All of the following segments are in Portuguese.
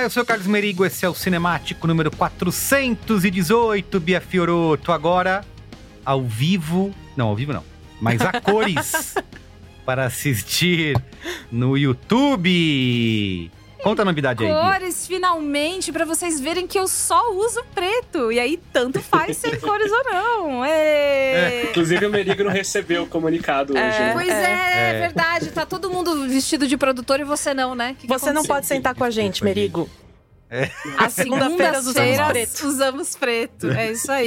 Olá, eu sou o Carlos Merigo, esse é o Cinemático número 418, Bia Fioroto. Agora, ao vivo, não, ao vivo não, mas a cores para assistir no YouTube. Conta a novidade aí. Cores, finalmente, pra vocês verem que eu só uso preto. E aí, tanto faz ser cores ou não. É. Inclusive, o Merigo não recebeu o comunicado hoje, né? Pois é, é, verdade. Tá todo mundo vestido de produtor e você não, né? Que que Você não pode sentar com a gente, Merigo. A segunda-feira usamos usamos preto. É isso aí.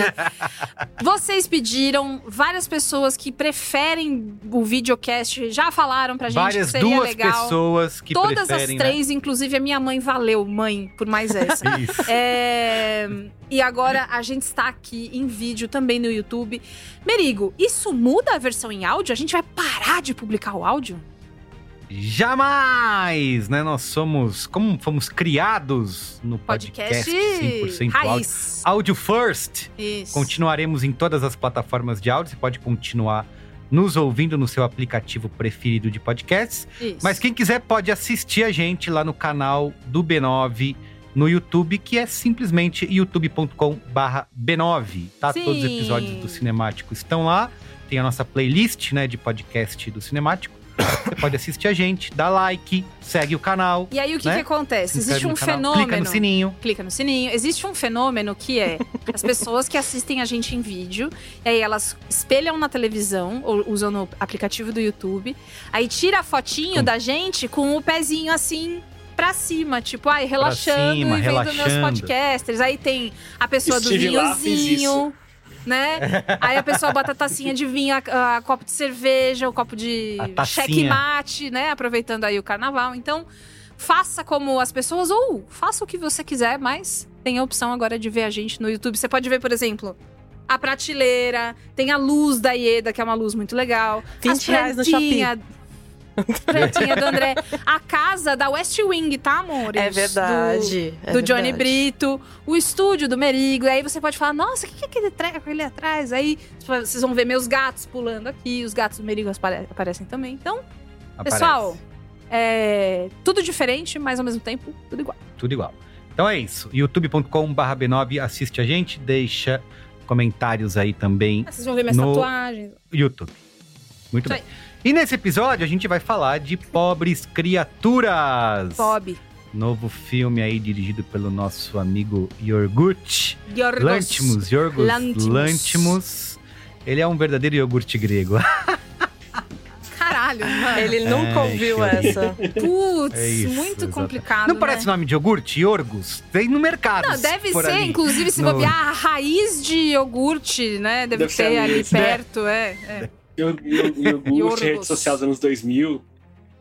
Vocês pediram, várias pessoas que preferem o videocast já falaram pra gente Várias que seria duas legal. pessoas que Todas preferem, as três, inclusive a minha mãe, valeu, mãe, por mais essa. né? Isso. É, E agora a gente está aqui em vídeo também no YouTube. Merigo, isso muda a versão em áudio? A gente vai parar de publicar o áudio? Jamais, né? Nós somos, como fomos criados no podcast, Podcast 100% áudio. raiz. Áudio first. Isso. Continuaremos em todas as plataformas de áudio. Você pode continuar nos ouvindo no seu aplicativo preferido de podcasts. Isso. Mas quem quiser pode assistir a gente lá no canal do B9 no YouTube, que é simplesmente youtube.com/b9. Tá? Sim. Todos os episódios do Cinemático estão lá. Tem a nossa playlist, né, de podcast do Cinemático. Você pode assistir a gente, dá like, segue o canal. E aí o que, né? que acontece? Existe um canal, fenômeno. Clica no sininho. Clica no sininho. Existe um fenômeno que é as pessoas que assistem a gente em vídeo, e aí elas espelham na televisão, ou usam no aplicativo do YouTube, aí tira a fotinho Com- da gente com o pezinho assim pra cima, tipo, ai, relaxando cima, e vendo meus relaxando. podcasters. Aí tem a pessoa do Estive lá, fiz vinhozinho. Né? Aí a pessoa bota a tacinha de vinho, a, a copo de cerveja, o copo de checkmate, né? Aproveitando aí o carnaval. Então, faça como as pessoas, ou faça o que você quiser, mas tem a opção agora de ver a gente no YouTube. Você pode ver, por exemplo, a prateleira, tem a luz da Ieda, que é uma luz muito legal. 20 as reais no plantinha- plantinha do André. A casa da West Wing, tá, amores? É verdade. Do, é do Johnny verdade. Brito, o estúdio do Merigo. E aí você pode falar, nossa, o que, que é aquele treco ali atrás? Aí vocês vão ver meus gatos pulando aqui, os gatos do Merigo apare- aparecem também. Então, Aparece. pessoal, é tudo diferente, mas ao mesmo tempo, tudo igual. tudo igual. Então é isso. youtube.com/barra B9 assiste a gente, deixa comentários aí também Ah, Vocês vão ver minhas No- tatuagens. YouTube. Muito Isso bem. E nesse episódio a gente vai falar de Pobres Criaturas. Bob. Novo filme aí dirigido pelo nosso amigo Yorgut Yorgos. Lantimos, Yorgos Lantimos. Lantimos. Ele é um verdadeiro iogurte grego. caralho, mano. Ele nunca Ai, ouviu que essa. Putz, É isso, muito exatamente. complicado. Não parece né? nome de iogurte? Iorgos? Tem no mercado. Não, deve por ser, ali. inclusive, se No- bobear, a raiz de iogurte, né? Deve, Deve ser ter ali ali. perto, é. é. Iogurte, rede social dos anos 2000.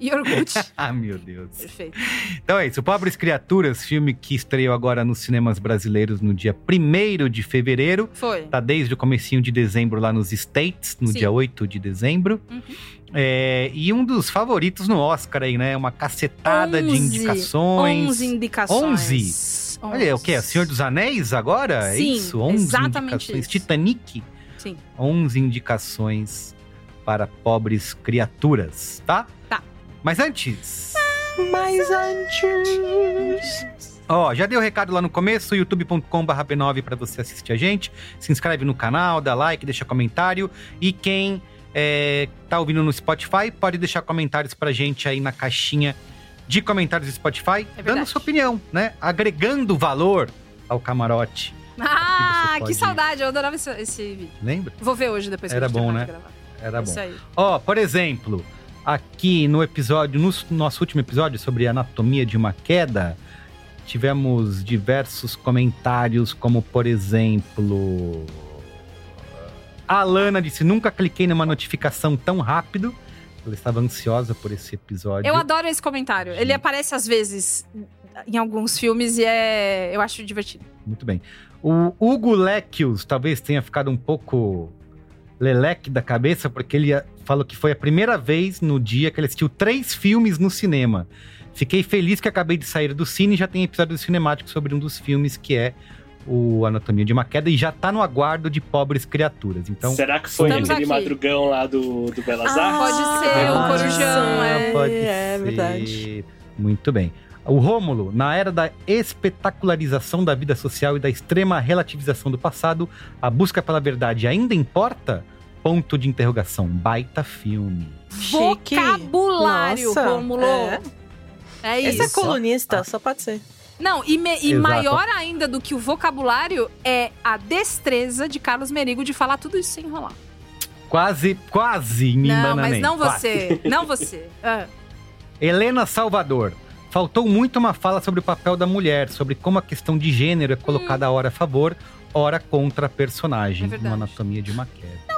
Iogurte. Ah, meu Deus. Perfeito. Então é isso. Pobres Criaturas, filme que estreou agora nos cinemas brasileiros no dia 1 de fevereiro. Foi. Tá desde o comecinho de dezembro lá nos States, no Sim. dia 8 de dezembro. Uhum. É, e um dos favoritos no Oscar aí, né? Uma cacetada de 11, indicações. 11 indicações. 11? Olha, o que? O Senhor dos Anéis agora? é Sim, isso? 11 exatamente indicações. isso. Titanic? Sim. 11 indicações para pobres criaturas, tá? Tá. Mas antes... Mas antes. Ó, já dei o recado lá no começo, youtube.com.br b9 para você assistir a gente. Se inscreve no canal, dá like, deixa comentário. E quem é, tá ouvindo no Spotify, pode deixar comentários pra gente aí na caixinha de comentários do Spotify, É dando sua opinião, né? Agregando valor ao camarote. Ah, você que pode- saudade. Eu adorava esse, esse vídeo. Lembra? Vou ver hoje depois que Era a gente bom, né? gravar. Era bom. Isso aí. Ó, por exemplo, aqui no episódio, no nosso último episódio sobre anatomia de uma queda, tivemos diversos comentários, como por exemplo. A Alana disse: Nunca cliquei numa notificação tão rápido. Ela estava ansiosa por esse episódio. Eu adoro esse comentário. Ele aparece às vezes em alguns filmes e é. Eu acho divertido. Muito bem. O Hugo Lequius talvez tenha ficado um pouco leleque da cabeça, porque ele falou que foi a primeira vez no dia que ele assistiu três filmes no cinema. Fiquei feliz que acabei de sair do cine e já tem episódio cinemático sobre um dos filmes, que é o Anatomia de uma Queda, e já tá no aguardo de pobres criaturas. Então, Será que foi aquele aqui. madrugão lá do, do Belas Ah, Artes? pode ser, o Ah, Corujão, é. Pode É ser. verdade. Muito bem. O Rômulo, na era da espetacularização da vida social e da extrema relativização do passado, a busca pela verdade ainda importa? Ponto de interrogação. Baita filme. Chique. Vocabulário, Nossa, Rômulo. é. É isso. Esse é colunista, Ah. só pode ser. Não, e, me- e maior ainda do que o vocabulário é a destreza de Carlos Merigo de falar tudo isso sem enrolar. Quase, quase me não, mas não quase. você. Não você. Ah. Helena Salvador. Faltou muito uma fala sobre o papel da mulher, sobre como a questão de gênero é colocada ora a favor, ora contra a personagem, É uma anatomia de uma queda.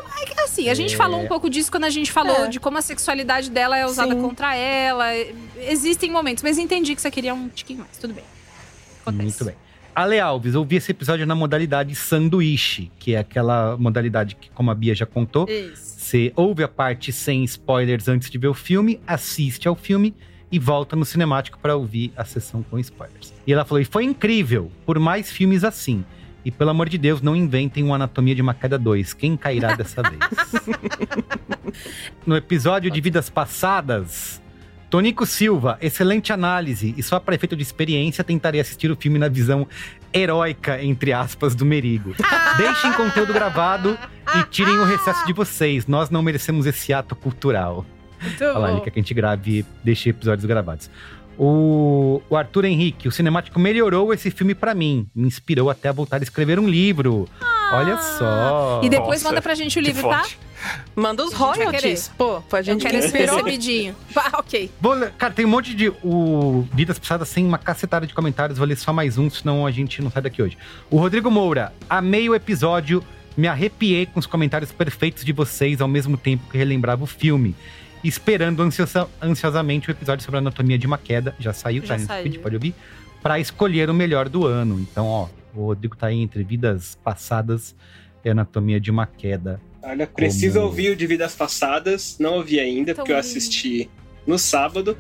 Assim, a gente É. falou um pouco disso quando a gente falou É. de como a sexualidade dela é usada Sim. contra ela. Existem momentos, mas entendi que você queria um tiquinho mais. Tudo bem. Acontece. Muito bem. Ale Alves, ouvi esse episódio na modalidade sanduíche, que é aquela modalidade que, como a Bia já contou, Isso. você ouve a parte sem spoilers antes de ver o filme, assiste ao filme e volta no cinemático para ouvir a sessão com spoilers. E ela falou: e foi incrível, por mais filmes assim. E pelo amor de Deus, não inventem uma Anatomia de uma Queda 2. Quem cairá dessa vez? no episódio de Vidas Passadas, Tonico Silva, excelente análise. E só para efeito de experiência, tentarei assistir o filme na visão heróica, entre aspas, do Merigo. Deixem conteúdo gravado e tirem o recesso de vocês. Nós não merecemos esse ato cultural. Muito Olha lá, ele bom. quer que a gente grave e deixe episódios gravados. O, o Arthur Henrique, o cinemático melhorou esse filme pra mim. Me inspirou até a voltar a escrever um livro. Olha só. E depois Nossa, manda pra gente o livro, tá? forte. Manda os A royalties. Pô, pra Eu gente quero esse inspirou. percebidinho. Ah, ok. Vou cara, tem um monte de o, vidas passadas sem uma cacetada de comentários. Vou ler só mais um, senão a gente não sai daqui hoje. O Rodrigo Moura, amei o episódio. Me arrepiei com os comentários perfeitos de vocês ao mesmo tempo que relembrava o filme. Esperando ansiosa- ansiosamente o episódio sobre a anatomia de uma queda. Já saiu, Já tá no saiu. feed, pode ouvir. Pra escolher o melhor do ano. Então, ó, o Rodrigo tá aí entre vidas passadas e anatomia de uma queda. Olha, preciso Como- ouvir o de Vidas Passadas. Não ouvi ainda, Tão porque eu assisti no sábado.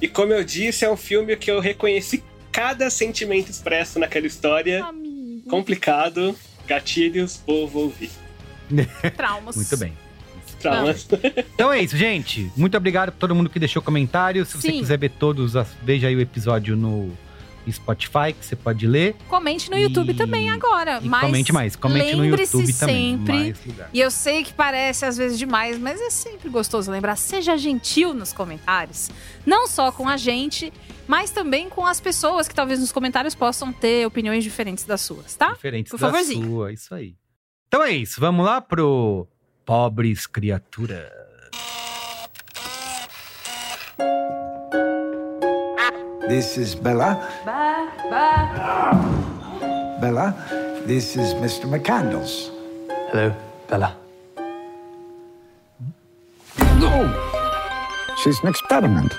E como eu disse, é um filme que eu reconheci cada sentimento expresso naquela história. Amigo. Complicado, gatilhos, vou, vou ouvir. Traumas. Muito bem. Traumas. Então é isso, gente. Muito obrigado por todo mundo que deixou comentário. Se você Sim. quiser ver todos, veja aí o episódio no Spotify, que você pode ler. Comente no YouTube E- também agora. E mas comente mais. Comente no lembre-se YouTube também. sempre. Mais lugar. E eu sei que parece às vezes demais, mas é sempre gostoso lembrar. Seja gentil nos comentários. Não só com a gente, mas também com as pessoas que talvez nos comentários possam ter opiniões diferentes das suas, tá? Diferentes Por da favorzinho. sua, isso aí. Então é isso. Vamos lá pro pobres criaturas. This is Bella. Ba, ba. Bella, this is Mr. McCandles. Hello, Bella. No! She's an experiment.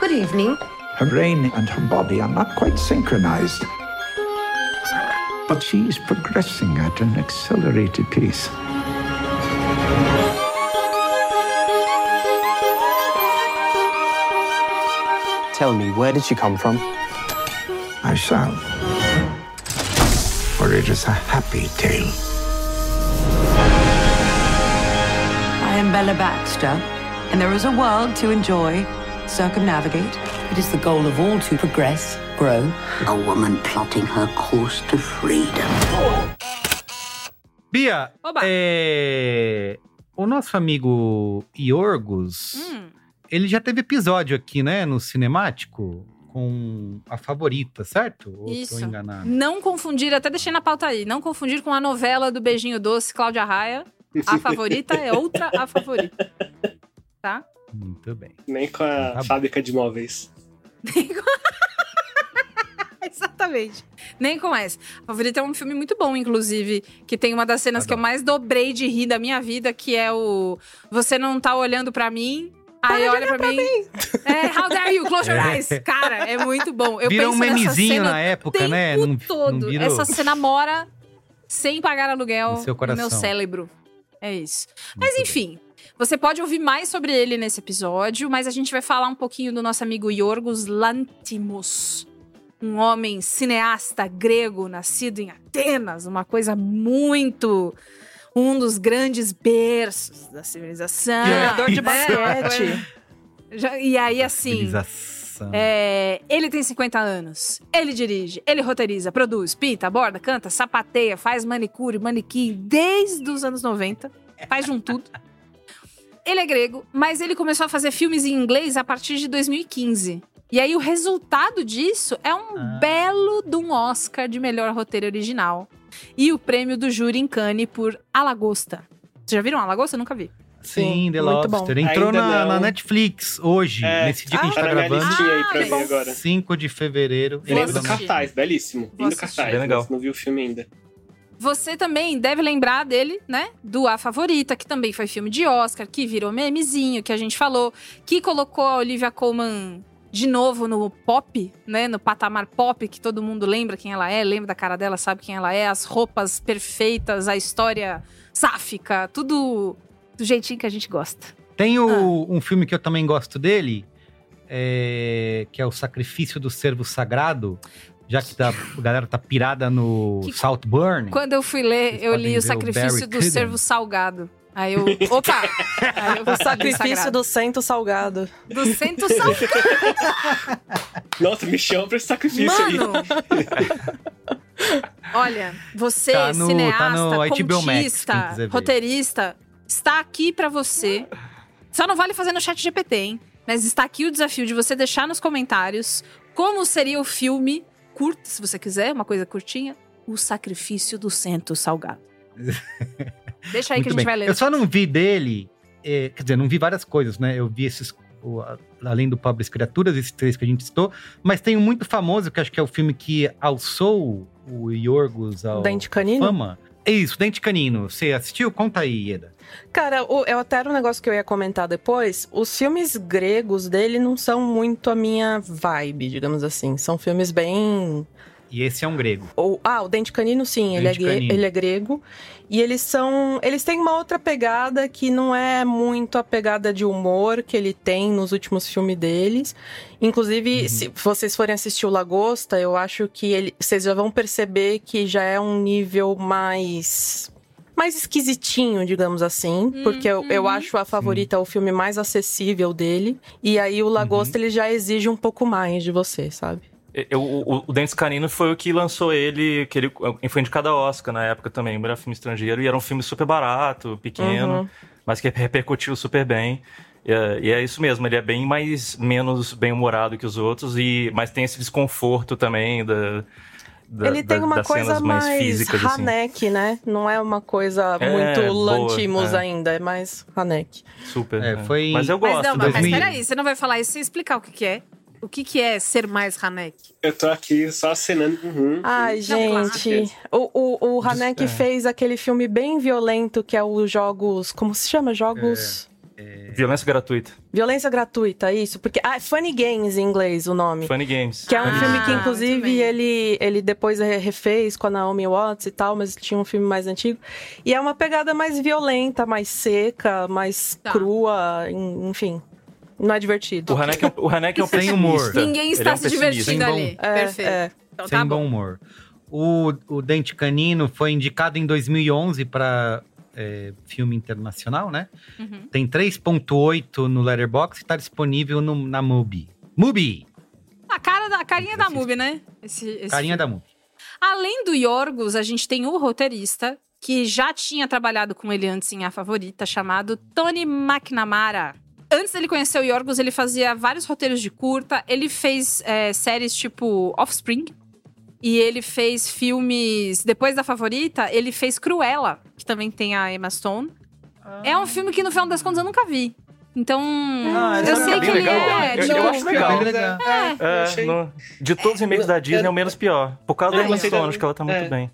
Good evening. Her brain and her body are not quite synchronized. But she is progressing at an accelerated pace. Tell me, where did she come from? I shall. For it is a happy tale. I am Bella Baxter, and there is a world to enjoy, circumnavigate. It is the goal of all to progress, grow. A woman plotting her course to freedom. Bia, é, eh, o nosso amigo Iorgos, Hum. Ele já teve episódio aqui, né, no Cinemático, com a favorita, certo? Ou Isso. tô enganado? Não confundir, até deixei na pauta aí, não confundir com a novela do Beijinho Doce, Cláudia Raia. A favorita é outra a favorita. Tá? Muito bem. Nem com a fábrica de móveis. Exatamente. Nem com essa. A favorita é um filme muito bom, inclusive, que tem uma das cenas que eu mais dobrei de rir da minha vida, que é o Você não tá olhando pra mim. Aí olha pra, mim. É, how dare you, close your É. eyes. Cara, é muito bom. Eu Virou um memezinho cena na época, o tempo né? Não- não todo. virou? Essa cena mora sem pagar aluguel No seu no coração. meu cérebro. É isso. Mas enfim, você pode ouvir mais sobre ele nesse episódio, mas a gente vai falar um pouquinho do nosso amigo Yorgos Lantimos. Um homem cineasta grego nascido em Atenas, uma coisa muito. Um dos grandes berços da civilização. Jogador de né? basquete. Já- E aí, assim. Civilização. É, ele tem 50 anos. Ele dirige, ele roteiriza, produz, pinta, aborda, canta, sapateia, faz manicure, manequim desde os anos 90. Faz de um tudo. Ele é grego, mas ele começou a fazer filmes em inglês a partir de 2015. E aí o resultado disso é um belo de um Oscar de melhor roteiro original. E o prêmio do júri em Cannes por Alagosta. Vocês já viram Alagosta? Eu nunca vi. Sim, The muito Lobster. bom. Entrou na, na Netflix hoje, É, nesse dia que a gente tá tá na minha gravando. listinha aí pra Ah, ver bom. agora. 5 de fevereiro. Lindo cartaz, belíssimo. Lindo cartaz. Bem legal. Não vi o filme ainda. Você também deve lembrar dele, né? Do A Favorita, que também foi filme de Oscar, que virou memezinho, que a gente falou, que colocou a Olivia Colman de novo no pop, né? No patamar pop, que todo mundo lembra quem ela é, lembra da cara dela, sabe quem ela é, as roupas perfeitas, a história sáfica, tudo do jeitinho que a gente gosta. Tem o- Ah. um filme que eu também gosto dele, é, que é o Sacrifício do Servo Sagrado, já que tá- a galera tá pirada no Que- Saltburn. Quando eu fui ler, eu li o o Sacrifício Barry do. Servo Salgado. Aí eu. Opa! Aí eu O sacrifício do cento salgado. do Cento Salgado. Nossa, me chama pra esse sacrifício aí. Mano! Olha, você, Tá no- cineasta, tá no Max, contista, ver. roteirista, está aqui pra você. Só não vale fazer no chat GPT, hein? Mas está aqui o desafio de você deixar nos comentários como seria o filme curto, se você quiser, uma coisa curtinha, O Sacrifício do Cento Salgado. Deixa aí que a Muito gente bem. vai ler. Eu só não vi dele, é, quer dizer, não vi várias coisas, né? Eu vi esses, o- além do Pobres Criaturas, esses três que a gente citou, mas tem um muito famoso, que acho que é o filme que alçou o Yorgos ao Dente Canino? fama. É isso, Dente Canino. Você assistiu? Conta aí, Eda. Cara, o, eu até era um negócio que eu ia comentar depois. Os filmes gregos dele não são muito a minha vibe, digamos assim. São filmes bem. E esse é um grego. Ou, ah, o Dente Canino, sim, ele é, Canino. ele é grego. E eles são. Eles têm uma outra pegada que não é muito a pegada de humor que ele tem nos últimos filmes deles. Inclusive, Uhum. se vocês forem assistir o Lagosta, eu acho que ele, vocês já vão perceber que já é um nível mais. Mais esquisitinho, digamos assim. Porque eu, eu acho a favorita o filme mais acessível dele. E aí o Lagosta ele já exige um pouco mais de você, sabe? Eu, o, o Dentes Canino foi o que lançou ele, que ele foi indicado a Oscar na época também, melhor filme estrangeiro, e era um filme super barato, pequeno, Uhum. mas que repercutiu super bem. E é, e é isso mesmo, ele é bem mais menos bem-humorado que os outros, e mas tem esse desconforto também da, da- ele tem da- uma coisa mais, mais físicas, assim. Hanek, né? Não é uma coisa É, muito boa, Lantimos é. ainda, é mais Hanek. Super. É, é. foi- Mas eu gosto. Mas não, mas, mas 2000. peraí, você não vai falar isso sem explicar o que, que é. O que, que é ser mais Hanek? Eu tô aqui só acenando. Uhum. Ai, gente. O, o, o Hanek É. fez aquele filme bem violento que é os jogos. Como se chama? Jogos. Violência gratuita. Violência gratuita, isso. Porque. Ah, Funny Games em inglês o nome. Funny Games. Que é um Ah, filme que, muito inclusive, ele, ele depois re- refez com a Naomi Watts e tal, mas tinha um filme mais antigo. E é uma pegada mais violenta, mais seca, mais Tá. crua, en- enfim. Não é divertido. O Hanek é o Hanek é um Sem humor. Ninguém Ele está é um se divertindo Sem ali. É, Perfeito. é. Então Sem tá bom bom. humor. O, o Dente Canino foi indicado em 2011 para filme internacional, né? Uhum. Tem 3.8 no Letterboxd e tá disponível no, na Mubi. Mubi! A cara da a carinha da Mubi, né? Esse, esse Carinha da Mubi. Além do Yorgos, a gente tem o roteirista, que já tinha trabalhado com ele antes em A Favorita, chamado Tony McNamara. Antes dele conhecer o Yorgos, ele fazia vários roteiros de curta. Ele fez é, séries tipo Offspring. E ele fez filmes... Depois da Favorita, ele fez Cruella, que também tem a Emma Stone. É um filme que, no final das contas, eu nunca vi. Então, Ah, eu esse sei é que bem ele legal. é... Eu- tipo, eu acho legal. Legal. É, É, achei- no- de todos os remakes da Disney é o menos pior. Por causa da Emma Stone, acho que ela tá muito é. bem.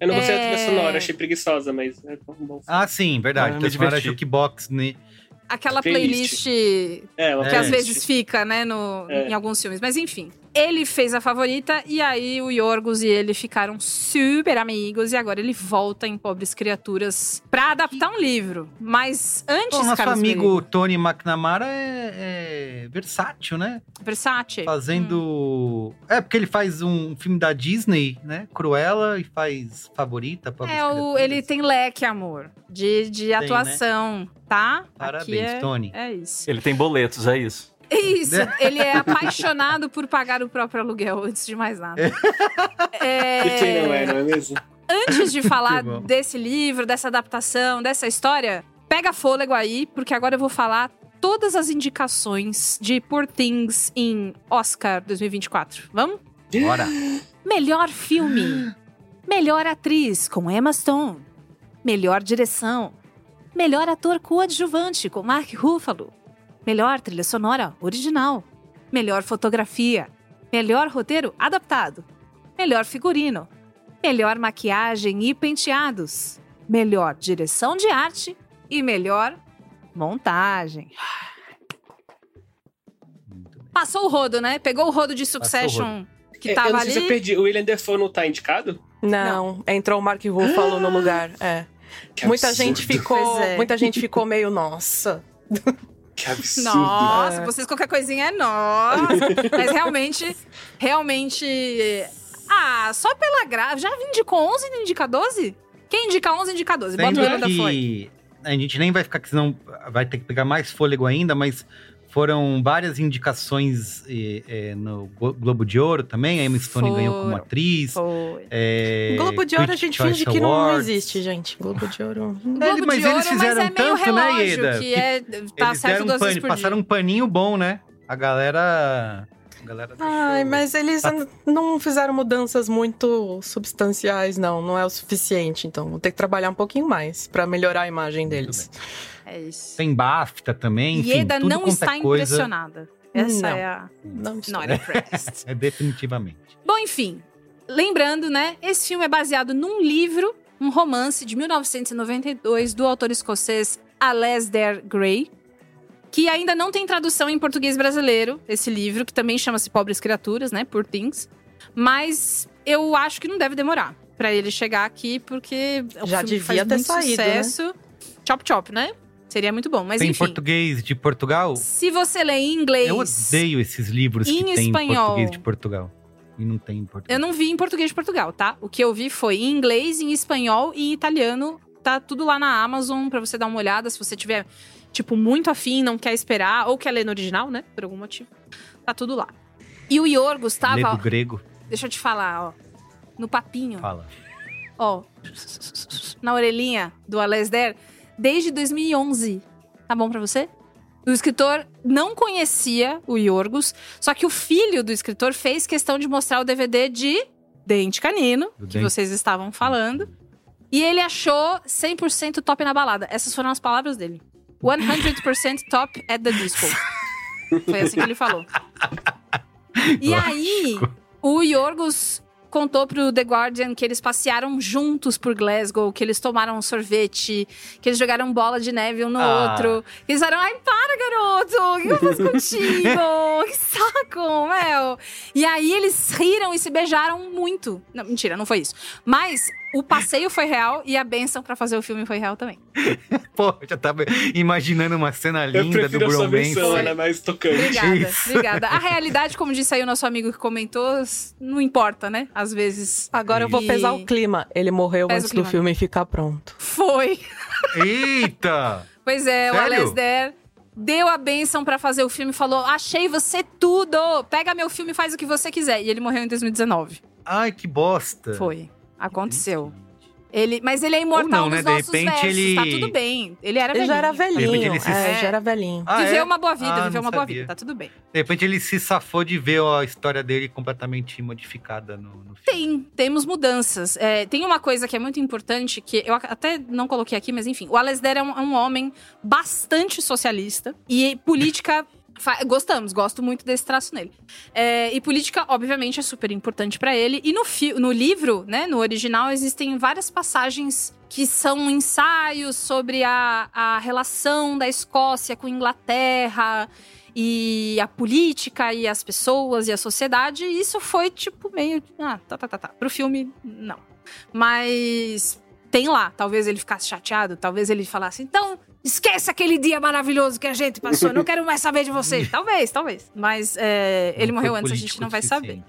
Eu não gostei da trilha É. sonora, achei preguiçosa, mas é bom. Ah, sim, verdade. Ah, me Então, sonora diverti. jukebox, né? Aquela Playlist. playlist É, que às playlist. vezes fica, né, no, É. em alguns filmes. Mas enfim, ele fez a favorita e aí o Yorgos e ele ficaram super amigos e agora ele volta em Pobres Criaturas pra adaptar um livro. Mas antes, Bom, nosso Carlos amigo Merigo, Tony McNamara é, é versátil, né? Versace. Fazendo. É, porque ele faz um filme da Disney, né? Cruella e faz Favorita. Pobres É, o, ele tem leque, amor, de, de né? atuação, tá? Parabéns, é, Tony. É isso. Ele tem boletos, é isso. É Isso, ele é apaixonado por pagar o próprio aluguel, antes de mais nada. É... E quem não é, não é mesmo? Antes de falar desse livro, dessa adaptação, dessa história, pega fôlego aí, porque agora eu vou falar todas as indicações de Poor Things em Oscar 2024. Vamos? Bora. Melhor filme. Melhor atriz com Emma Stone. Melhor direção. Melhor ator coadjuvante com Mark Ruffalo. Melhor trilha sonora original. Melhor fotografia. Melhor roteiro adaptado. Melhor figurino. Melhor maquiagem e penteados. Melhor direção de arte e melhor montagem. Passou o rodo, né? Pegou o rodo de Succession que É, eu tava não sei se eu ali. perdi. O William Defoe não tá indicado? Não, entrou o Mark Ruffalo no lugar. É. Que Muita absurdo. gente ficou, é. muita gente ficou meio nossa. Que absurdo. Nossa, É. vocês qualquer coisinha é nossa. Mas realmente, realmente. Ah, só pela graça. Já indicou 11 não indica 12? Quem indica 11 indica 12. Bota o da Foi. que a gente nem vai ficar, que senão vai ter que pegar mais fôlego ainda, mas foram várias indicações eh, eh, no Glo- Globo de Ouro também. A Emma Stone ganhou como atriz. Foi. eh, Globo de Ouro a gente Choice finge que não Awards. existe, gente. Globo de Ouro. É, Globo mas de eles Ouro, fizeram mas é meio tanto, né, relógio, Ieda? Que é, tá Eles certo deram um pano, passaram dia. um paninho bom, né? A galera. A galera Ai, mas eles Tá- não fizeram mudanças muito substanciais, não. Não é o suficiente. Então, vou ter que trabalhar um pouquinho mais pra melhorar a imagem deles. É isso. Tem BAFTA também. Enfim, Ieda tudo não é está coisa. impressionada. Essa Não. é a. Não. Not impressed. É definitivamente. Bom, enfim. Lembrando, né? Esse filme é baseado num livro, um romance de 1992 do autor escocês Alasdair Gray, que ainda não tem tradução em português brasileiro, esse livro, que também chama-se Pobres Criaturas, né? Por Things. Mas eu acho que não deve demorar pra ele chegar aqui, porque Já devia faz ter muito saído, né? sucesso. Chop chop, né? Seria muito bom. Mas tem enfim. português de Portugal? Se você lê em inglês. Eu odeio esses livros Em que tem em espanhol. português de Portugal. E não tem em português. Eu não vi em português de Portugal, tá? O que eu vi foi em inglês, em espanhol e em italiano. Tá tudo lá na Amazon pra você dar uma olhada. Se você tiver, tipo, muito afim, não quer esperar, ou quer ler no original, né? Por algum motivo. Tá tudo lá. E o Yorgos Lê tava. do ó, grego, deixa eu te falar, ó. No papinho, fala. ó. Na orelhinha do Alasdair, desde 2011. Tá bom pra você? O escritor não conhecia o Yorgos, só que o filho do escritor fez questão de mostrar o DVD de Dente Canino, Do que Dente. vocês estavam falando. E ele achou 100% top na balada. Essas foram as palavras dele. 100% top at the disco. Foi assim que ele falou. E aí, o Yorgos contou pro The Guardian que eles passearam juntos por Glasgow, que eles tomaram um sorvete, que eles jogaram bola de neve um no Ah. outro. Eles falaram, ai, para, garoto! O que eu faço contigo? que saco, Mel! E aí eles riram e se beijaram muito. Não, mentira, não foi isso. Mas o passeio foi real e a benção pra fazer o filme foi real também. Pô, eu já tava imaginando uma cena linda do prefiro a sua bromance. versão, ela é mais tocante. Obrigada, Isso. obrigada. A realidade, como disse aí o nosso amigo que comentou, não importa, né? Às vezes. Agora eu vou pesar o clima. Ele morreu Pesa o antes do filme ficar pronto. Foi. Eita! Pois é, o Sério? Alasdair deu a benção pra fazer o filme e falou: Achei você tudo! Pega meu filme e faz o que você quiser. E ele morreu em 2019. Ai, que bosta. Foi. Aconteceu. Ele, mas ele é imortal Ou não, nos né? De nossos repente versos, ele- tá tudo bem. Ele era Ele velhinho. já era De velhinho. ele se- É, já era velhinho. Ah, viveu é? uma boa vida, Ah, viveu uma boa sabia. vida, tá tudo bem. De repente ele se safou de ver a história dele completamente modificada no, no filme. Tem, temos mudanças. É, tem uma coisa que é muito importante, que eu até não coloquei aqui, mas enfim. O Alasdair é um, é um homem bastante socialista. E política... Gostamos, gosto muito desse traço nele. É, e política, obviamente, é super importante pra ele. E no, no livro, né, no original, existem várias passagens que são ensaios sobre a, a relação da Escócia com Inglaterra e a política e as pessoas e a sociedade. E isso foi tipo meio. Ah, tá, tá, tá, tá. Pro filme, não. Mas tem lá. Talvez ele ficasse chateado, talvez ele falasse, então. Esqueça aquele dia maravilhoso que a gente passou. Não quero mais saber de você. talvez, talvez. Mas é, ele morreu antes, a gente não vai saber.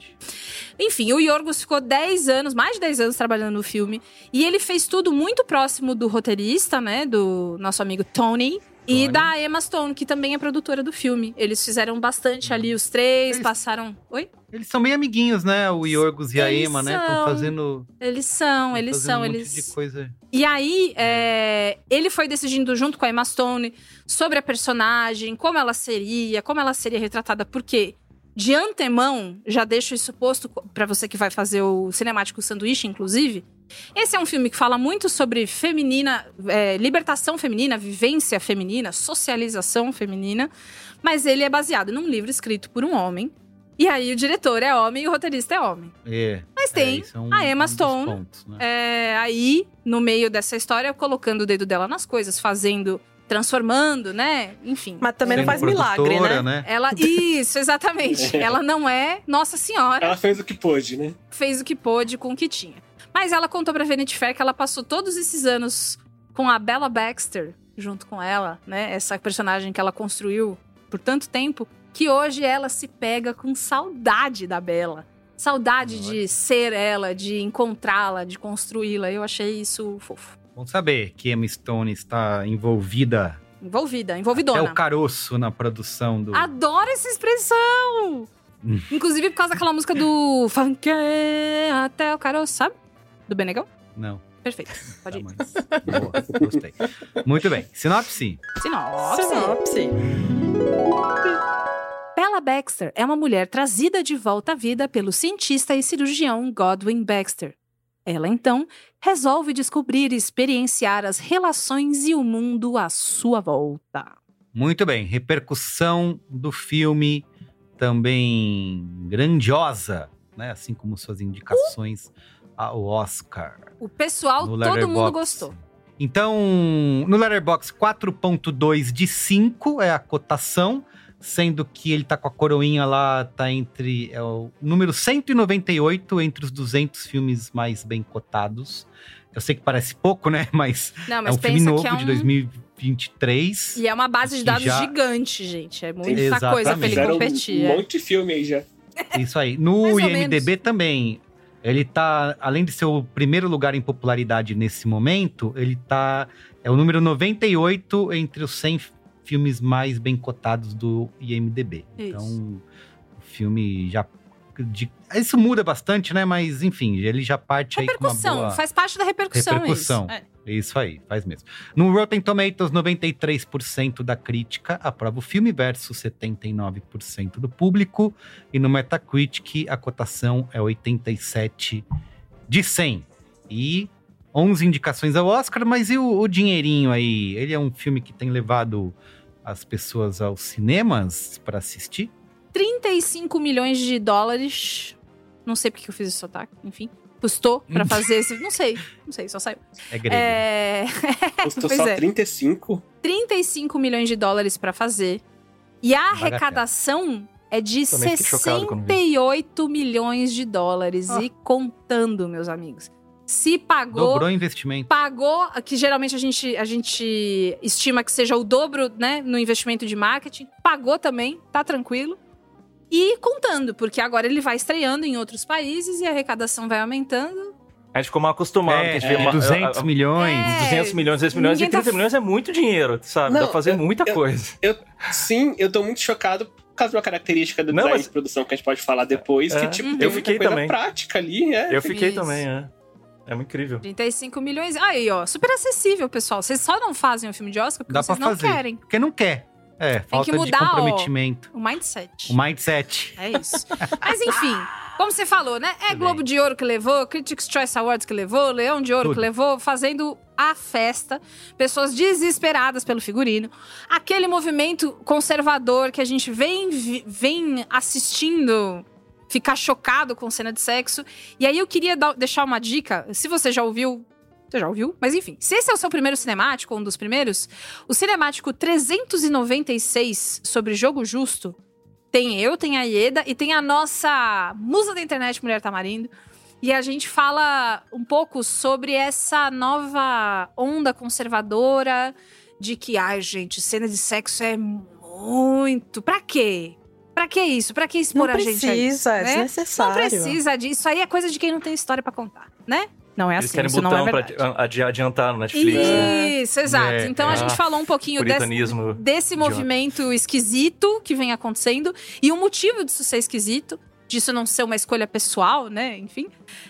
Enfim, o Yorgos ficou 10 anos, mais de 10 anos trabalhando no filme. E ele fez tudo muito próximo do roteirista, né? Do nosso amigo Tony. E da Emma Stone, que também é produtora do filme. Eles fizeram bastante ali, os três, Eles- passaram. Oi? Eles são bem amiguinhos, né? O Yorgos e a Emma, né? Estão são. fazendo, Eles são, eles são, um monte eles. de coisa. E aí, é, ele foi decidindo junto com a Emma Stone sobre a personagem, como ela seria, como ela seria retratada, porque de antemão, já deixo isso posto pra você que vai fazer o cinemático sanduíche, inclusive. Esse é um filme que fala muito sobre feminina, é, libertação feminina, vivência feminina, socialização feminina, mas ele é baseado num livro escrito por um homem. E aí o diretor é homem e o roteirista é homem. É. Mas tem isso é um- a Emma um Stone, pontos, né? é, aí, no meio dessa história, colocando o dedo dela nas coisas, fazendo, transformando, né? Enfim. Mas também não Sendo faz milagre, produtora, né? Ela. Isso, exatamente. ela não é Nossa Senhora. Ela fez o que pôde, né? Fez o que pôde com o que tinha. Mas ela contou pra Vanity Fair que ela passou todos esses anos com a Bella Baxter junto com ela, né? Essa personagem que ela construiu por tanto tempo, que hoje ela se pega com saudade da Bella. Saudade de ser ela, de encontrá-la, de construí-la. Eu achei isso fofo. Bom saber que Emma Stone está envolvida Envolvida, envolvidona. o caroço na produção do. Adoro essa expressão! Hum. Inclusive por causa daquela música do Funk até o caroço, sabe? Do Benegão? Não. Perfeito. Pode ir. Boa, gostei. Muito bem. Sinopse? Sinopse. Sinopse. Bella Baxter é uma mulher trazida de volta à vida pelo cientista e cirurgião Godwin Baxter. Ela, então, resolve descobrir e experienciar as relações e o mundo à sua volta. Muito bem. Repercussão do filme também grandiosa, né? Assim como suas indicações ao Oscar. O pessoal, todo mundo gostou. Então, no Letterboxd 4.2 de 5 é a cotação, sendo que ele tá com a coroinha lá, tá entre é o número 198 entre os 200 filmes mais bem cotados. Eu sei que parece pouco, né? Mas, Não, é mas um filme novo é um... de 2023. E é uma base de dados já- gigante, gente. É muita Exatamente. coisa pra ele competir. um é. monte de filme aí já. Isso aí. No IMDB também. Ele tá, além de ser o primeiro lugar em popularidade nesse momento, ele tá. É o número 98 entre os 100 filmes mais bem cotados do IMDB. Isso. Então, o filme já. de- isso muda bastante, né? Mas, enfim, ele já parte aí com uma Repercussão, boa. faz parte da repercussão, Repercussão. isso. É. Isso aí, faz mesmo. No Rotten Tomatoes, 93% da crítica aprova o filme versus 79% do público. E no Metacritic, a cotação é 87 de 100. E 11 indicações ao Oscar, mas e o, o dinheirinho aí? Ele é um filme que tem levado as pessoas aos cinemas para assistir? 35 milhões de dólares. Não sei porque eu fiz esse sotaque, enfim. Custou pra fazer esse. Não sei, não sei, só saiu. É grego. É. Custou Pois só é. 35. 35 milhões de dólares pra fazer. E a arrecadação é de Também fiquei chocado quando vi. 68 milhões de dólares. E contando, meus amigos. Se pagou. Dobrou o investimento. Pagou, que geralmente a gente, a gente estima que seja o dobro, né, no investimento de marketing. Pagou também, tá tranquilo. E contando, porque agora ele vai estreando em outros países e a arrecadação vai aumentando. A gente ficou mal acostumado. É, que a gente vê é, uma- 200 a- a- milhões. É, 200 milhões, 200 milhões e tá 30 milhões é muito dinheiro, sabe? Dá Não, pra fazer eu- muita eu- coisa. Eu, sim, eu tô muito chocado por causa de uma característica do Não, design mas- de produção que a gente pode falar depois, É, que, tipo, eu tem muita fiquei coisa também. prática ali, é. Eu fiquei Isso. também, é. É muito incrível. 35 milhões. Aí, ó, super acessível, pessoal. Vocês só não fazem o filme de Oscar porque Dá vocês não fazer. querem. Porque não quer. É, falta que mudar, de ó. comprometimento. O mindset. O mindset. É isso. Mas enfim, como você falou, né? É Globo de Ouro que levou, Critics' Choice Awards que levou, Leão de Ouro Tudo. que levou, fazendo a festa. Pessoas desesperadas pelo figurino. Aquele movimento conservador que a gente vem, vem assistindo ficar chocado com cena de sexo. E aí eu queria dar- deixar uma dica. Se você já ouviu. Você já ouviu? Mas enfim, se esse é o seu primeiro cinemático, um dos primeiros, o cinemático 396 sobre jogo justo tem eu, tem a Ieda e tem a nossa musa da internet, Mulher Tamarindo. E a gente fala um pouco sobre essa nova onda conservadora de que, ai, gente, cena de sexo é muito. Pra quê? Pra que isso? Pra que expor Não a gente a isso? precisa, é né? desnecessário. Não precisa disso. Isso aí é coisa de quem não tem história pra contar, né? Não é Eles assim, querem isso não é botão verdade. pra adi- adiantar no Netflix, né? Isso, exato. É, então a é. gente falou um pouquinho desse, Puritanismo desse idiota. movimento esquisito que vem acontecendo e o motivo disso ser esquisito, disso não ser uma escolha pessoal, né? Enfim.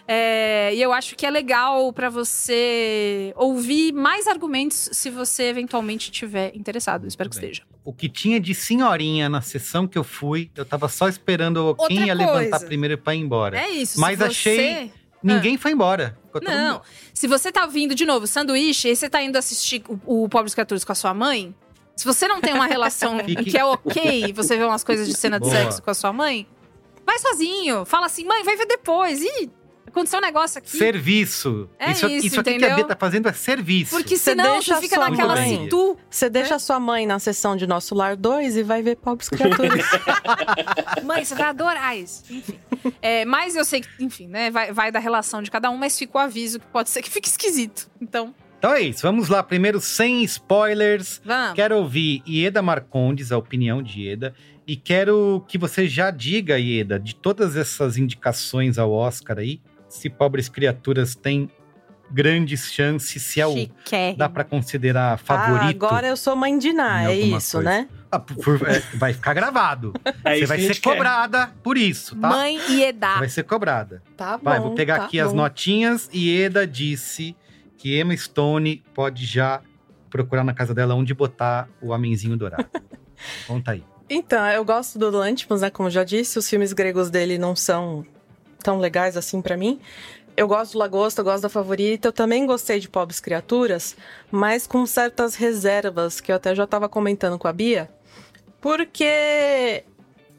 É, e eu acho que é legal pra você ouvir mais argumentos se você eventualmente estiver interessado. Espero que bem. esteja. O que tinha de senhorinha na sessão que eu fui, eu tava só esperando quem ia levantar primeiro pra ir embora. É isso. Mas se achei. você- Ninguém foi embora. Não. Se você tá vindo, de novo, sanduíche, e você tá indo assistir o, o Pobres Criaturas com a sua mãe, se você não tem uma relação que é ok você ver umas coisas de cena de Boa. sexo com a sua mãe, vai sozinho. Fala assim, mãe, vai ver depois. Ih, aconteceu um negócio aqui. Serviço. É isso, isso, isso aqui que a? Bia tá fazendo é serviço. Porque Você senão deixa você fica a sua naquela mãe. assim, tu. Você deixa a sua mãe na sessão de Nosso Lar 2 e vai ver Pobres Criaturas. Mãe, você vai adorar isso. Enfim. É, mas eu sei que, enfim, né? Vai, vai da relação de cada um, mas fica o aviso que pode ser que fique esquisito. Então, Então é isso. Vamos lá. Primeiro, sem spoilers. vamos. Quero ouvir Ieda Marcondes, a opinião de Ieda. E quero que você já diga, Ieda, de todas essas indicações ao Oscar aí, se Pobres Criaturas tem grandes chances, se é o. Chiquérrimo. Dá pra considerar Ah, favorito. agora eu sou mãe de Ná, é isso, coisa. né? Ah, por- é, vai ficar gravado. É você isso vai ser gente quer. cobrada por isso, tá? Mãe e Edá. Vai ser cobrada. Tá bom. Vai, vou pegar tá aqui as bom. notinhas. E Eda disse que Emma Stone pode já procurar na casa dela onde botar o Amenzinho Dourado. Conta aí. Então, eu gosto do Lantimos, né? Como eu já disse, os filmes gregos dele não são tão legais assim pra mim. Eu gosto do Lagosta, eu gosto da Favorita, eu também gostei de Pobres Criaturas, mas com certas reservas, que eu até já tava comentando com a Bia. Porque,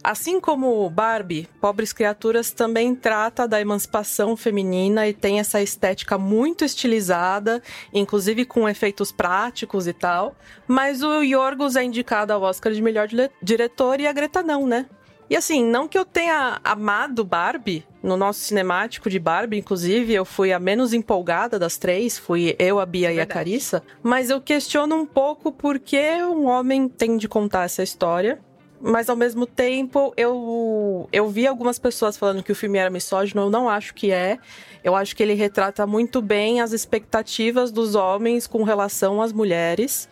assim como Barbie, Pobres Criaturas também trata da emancipação feminina e tem essa estética muito estilizada, inclusive com efeitos práticos e tal. Mas o Yorgos é indicado ao Oscar de melhor diretor e a Greta não, né? E assim, não que eu tenha amado Barbie, no nosso cinemático de Barbie, inclusive, eu fui a menos empolgada das três, fui eu, a Bia e a. Carissa, mas eu questiono um pouco por que um homem tem de contar essa história. Mas ao mesmo tempo, eu, eu vi algumas pessoas falando que o filme era misógino, eu não acho que é. Eu acho que ele retrata muito bem as expectativas dos homens com relação às mulheres.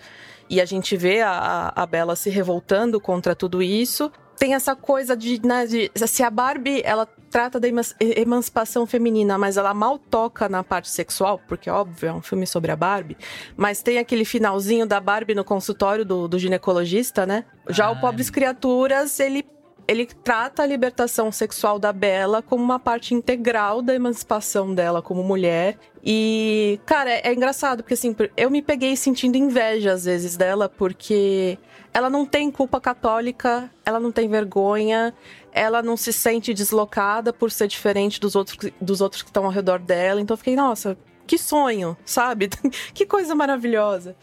E a gente vê a, a, a Bela se revoltando contra tudo isso. Tem essa coisa de, né, de se a Barbie ela trata da eman- emancipação feminina, mas ela mal toca na parte sexual, porque óbvio é um filme sobre a Barbie. Mas tem aquele finalzinho da Barbie no consultório do, do ginecologista, né? Já Ah, o Pobres Criaturas ele ele trata a libertação sexual da Bella como uma parte integral da emancipação dela como mulher. E, cara, é, é engraçado, porque assim, eu me peguei sentindo inveja às vezes dela, porque ela não tem culpa católica, ela não tem vergonha, ela não se sente deslocada por ser diferente dos outros, dos outros que estão ao redor dela. Então eu fiquei, nossa, que sonho, sabe? que coisa maravilhosa.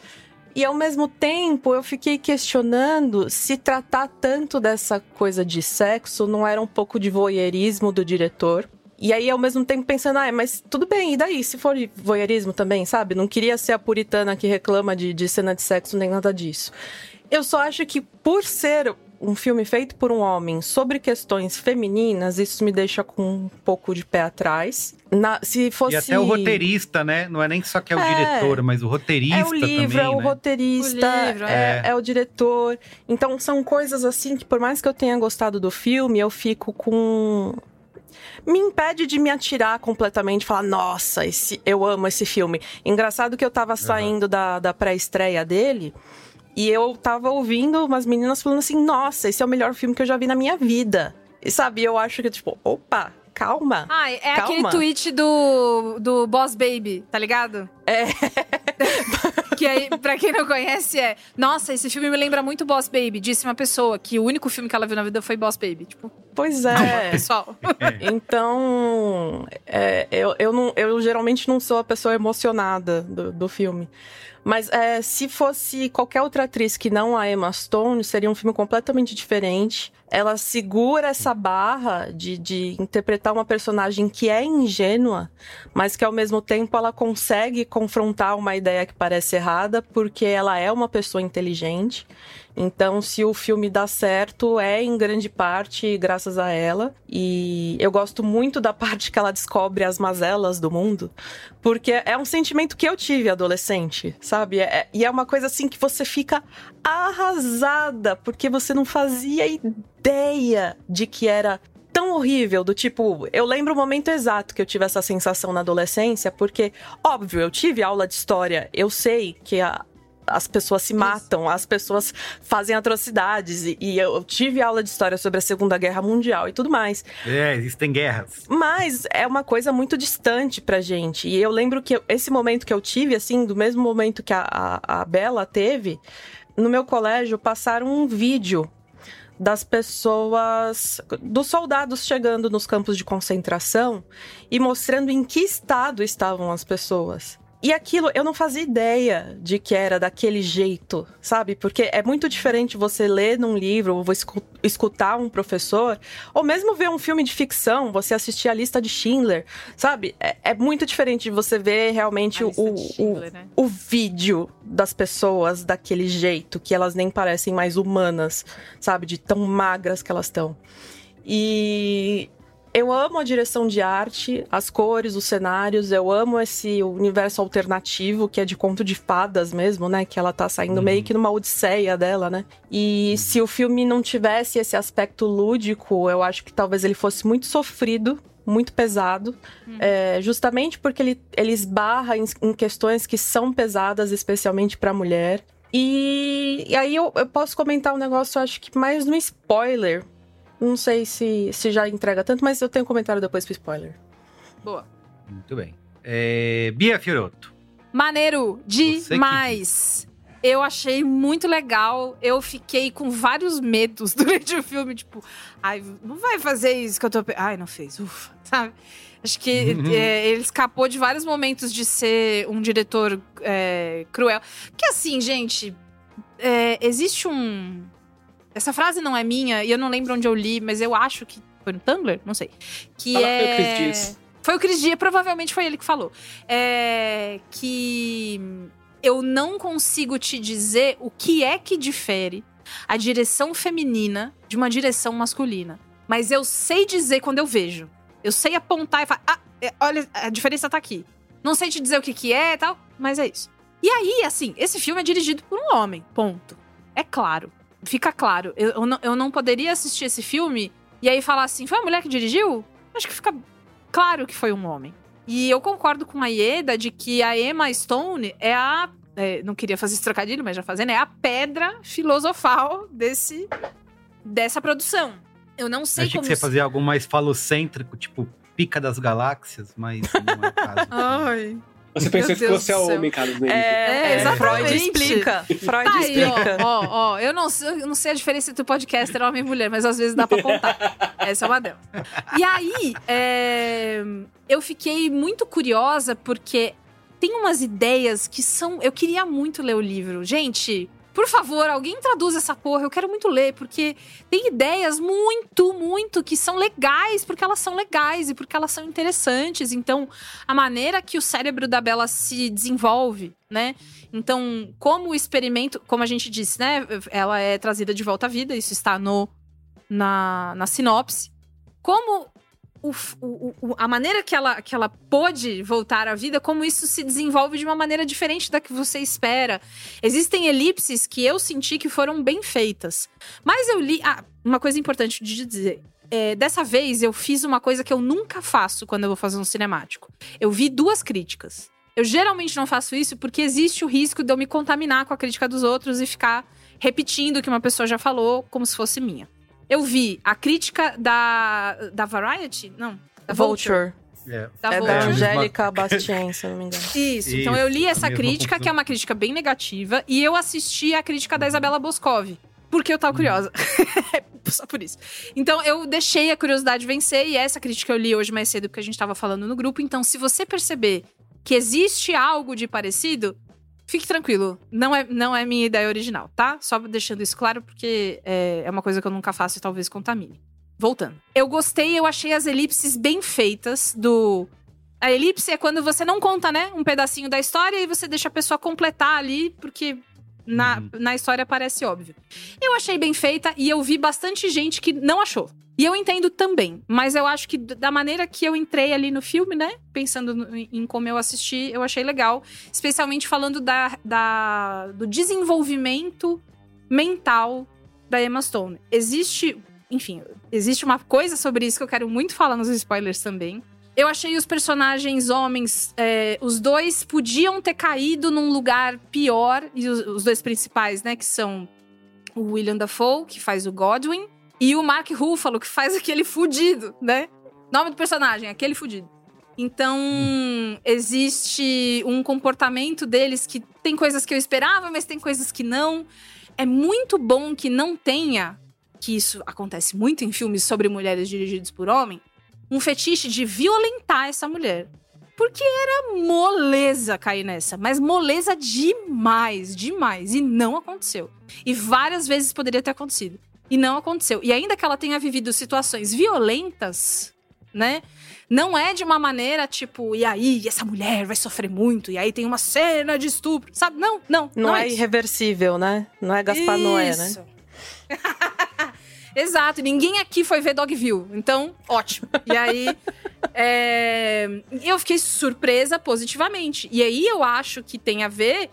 E ao mesmo tempo eu fiquei questionando se tratar tanto dessa coisa de sexo não era um pouco de voyeurismo do diretor. E aí, ao mesmo tempo, pensando, ah, mas tudo bem, e daí? Se for voyeurismo também, sabe? Não queria ser a puritana que reclama de, de cena de sexo nem nada disso. Eu só acho que por ser um filme feito por um homem sobre questões femininas, isso me deixa com um pouco de pé atrás. Na, se fosse... E até o roteirista, né? Não é nem só que é o é, diretor, mas o roteirista também, É o livro, também, é o né? roteirista, o livro, é, é. é o diretor. Então são coisas assim que por mais que eu tenha gostado do filme, eu fico com me impede de me atirar completamente, falar, nossa, esse, eu amo esse filme. Engraçado que eu tava saindo uhum. da, da pré-estreia dele. E eu tava ouvindo umas meninas falando assim: nossa, esse é o melhor filme que eu já vi na minha vida. E sabe, eu acho que, tipo, opa, calma. Ah, é calma. aquele tweet do, do Boss Baby, tá ligado? É. que aí, pra quem não conhece, é. Nossa, esse filme me lembra muito Boss Baby. Disse uma pessoa que o único filme que ela viu na vida foi Boss Baby. Tipo. Pois é. pessoal. então, é, eu, eu, não, eu geralmente não sou a pessoa emocionada do, do filme. Mas é, se fosse qualquer outra atriz que não a Emma Stone, seria um filme completamente diferente. Ela segura essa barra de, de interpretar uma personagem que é ingênua, mas que ao mesmo tempo ela consegue confrontar uma ideia que parece errada, porque ela é uma pessoa inteligente. Então, se o filme dá certo, é em grande parte graças a ela. E eu gosto muito da parte que ela descobre as mazelas do mundo, porque é um sentimento que eu tive adolescente, sabe? É, e é uma coisa assim que você fica arrasada, porque você não fazia ideia de que era tão horrível, do tipo, eu lembro o momento exato que eu tive essa sensação na adolescência, porque, óbvio, eu tive aula de história, eu sei que a, as pessoas se matam, as pessoas fazem atrocidades. E, e, eu tive aula de história sobre a Segunda Guerra Mundial e tudo mais. É, existem guerras. Mas é uma coisa muito distante pra gente. E eu lembro que esse momento que eu tive, assim, do mesmo momento que a, a, a Bela teve, no meu colégio passaram um vídeo das pessoas, dos soldados chegando nos campos de concentração e mostrando em que estado estavam as pessoas. E aquilo eu não fazia ideia de que era daquele jeito, sabe? Porque é muito diferente você ler num livro, ou escutar um professor, ou mesmo ver um filme de ficção, você assistir a lista de Schindler, sabe? É, é muito diferente de você ver realmente o, Schindler, o, né? o vídeo das pessoas daquele jeito, que elas nem parecem mais humanas, sabe? De tão magras que elas estão. E eu amo a direção de arte, as cores, os cenários, eu amo esse universo alternativo que é de conto de fadas mesmo, né? Que ela tá saindo uhum. meio que numa odisseia dela, né? E se o filme não tivesse esse aspecto lúdico, eu acho que talvez ele fosse muito sofrido muito pesado, uhum. é, justamente porque ele, ele esbarra em, em, questões que são pesadas, especialmente para mulher. E, e aí eu, eu, posso comentar um negócio, acho que mais no spoiler, não sei se, se já entrega tanto, mas eu tenho um comentário depois pro spoiler. Boa. Muito bem. É, Bia Fiorotto. Maneiro demais. Eu achei muito legal. Eu fiquei com vários medos durante o filme. Tipo, ai, não vai fazer isso que eu tô. Ai, não fez. Ufa, sabe? Acho que é, ele escapou de vários momentos de ser um diretor é, cruel. Porque assim, gente, é, existe um, essa frase não é minha e eu não lembro onde eu li, mas eu acho que foi no Tumblr, não sei. Que Fala é foi o Chris Dias. Foi o Chris Dias, provavelmente foi ele que falou. É que eu não consigo te dizer o que é que difere a direção feminina de uma direção masculina. Mas eu sei dizer quando eu vejo. Eu sei apontar e falar, ah, é, olha, a diferença tá aqui. Não sei te dizer o que que é e tal, mas é isso. E aí, assim, esse filme é dirigido por um homem, ponto. É claro fica claro. Eu, eu, não, eu não poderia assistir esse filme e aí falar assim: foi a mulher que dirigiu? Acho que fica claro que foi um homem. E eu concordo com a Ieda de que a Emma Stone é a. É, não queria fazer esse trocadilho, mas já fazendo, é a pedra filosofal desse, dessa produção. Eu não sei Achei como. que você ia fazer algo mais falocêntrico, tipo pica das galáxias, mas não é o caso. Ai. Você pensou que você é homem, Carlos Merigo. É, É, exatamente. Freud explica. Freud Tá aí, ó, explica. ó, ó, eu não, sei- eu não sei a diferença entre podcaster homem e mulher, mas às vezes dá pra contar. Essa é uma delas. E aí, é, eu fiquei muito curiosa porque tem umas ideias que são. Eu queria muito ler o livro. Gente, por favor, alguém traduz essa porra. Eu quero muito ler, porque tem ideias muito, muito que são legais, porque elas são legais e porque elas são interessantes. Então, a maneira que o cérebro da Bela se desenvolve, né? Então, como o experimento, como a gente disse, né? Ela é trazida de volta à vida, isso está no, na, na sinopse. Como o, o- o- a maneira que ela, que ela pôde voltar à vida, como isso se desenvolve de uma maneira diferente da que você espera. Existem elipses que eu senti que foram bem feitas. Mas eu li. Ah, uma coisa importante de dizer. É, dessa vez eu fiz uma coisa que eu nunca faço quando eu vou fazer um cinemático. Eu vi duas críticas. Eu geralmente não faço isso porque existe o risco de eu me contaminar com a crítica dos outros e ficar repetindo o que uma pessoa já falou como se fosse minha. Eu vi a crítica da, da Variety? Não. Da Vulture. É, Da É Vulture. da Angélica Bastien, se não me engano. Isso, então Isso, eu li essa crítica, que é uma crítica bem negativa, e eu assisti a crítica da Isabela Boscov. Porque eu tava curiosa. Só por isso. Então eu deixei a curiosidade vencer, e essa crítica eu li hoje mais cedo, porque a gente tava falando no grupo. Então, se você perceber que existe algo de parecido, fique tranquilo. Não é, não é minha ideia original, tá? Só deixando isso claro, porque é, é uma coisa que eu nunca faço e talvez contamine. Voltando. Eu gostei, eu achei as elipses bem feitas do. A elipse é quando você não conta, né? Um pedacinho da história e você deixa a pessoa completar ali, porque na, na história parece óbvio. Eu achei bem feita e eu vi bastante gente que não achou. E eu entendo também, mas eu acho que da maneira que eu entrei ali no filme, né? Pensando em como eu assisti, eu achei legal. Especialmente falando da, da- do desenvolvimento mental da Emma Stone. Existe, enfim, existe uma coisa sobre isso que eu quero muito falar nos spoilers também. Eu achei os personagens homens, é, os dois podiam ter caído num lugar pior, e os, os dois principais, né, que são o William Dafoe, que faz o Godwin, e o Mark Ruffalo, que faz aquele fudido, né? Nome do personagem, aquele fudido. Então, existe um comportamento deles que tem coisas que eu esperava, mas tem coisas que não. É muito bom que não tenha, que isso acontece muito em filmes sobre mulheres dirigidos por homem, um fetiche de violentar essa mulher. Porque era moleza cair nessa, mas moleza demais, demais. E não aconteceu. E várias vezes poderia ter acontecido. E não aconteceu. E ainda que ela tenha vivido situações violentas, né? Não é de uma maneira tipo, e aí, essa mulher vai sofrer muito, e aí tem uma cena de estupro, sabe? Não, não. Não, é isso. irreversível, né? Não é Gaspar Noé, né? Isso. Exato, ninguém aqui foi ver Dogville, então, ótimo. E aí, é, eu fiquei surpresa positivamente. E aí eu acho que tem a ver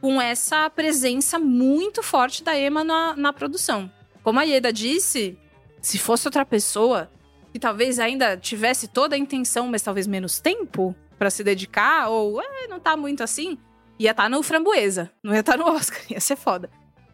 com essa presença muito forte da Emma na, na produção. Como a Ieda disse, se fosse outra pessoa que talvez ainda tivesse toda a intenção, mas talvez menos tempo pra se dedicar, ou "É, não tá muito assim, ia estar no Framboesa, não ia estar no Oscar, ia ser foda.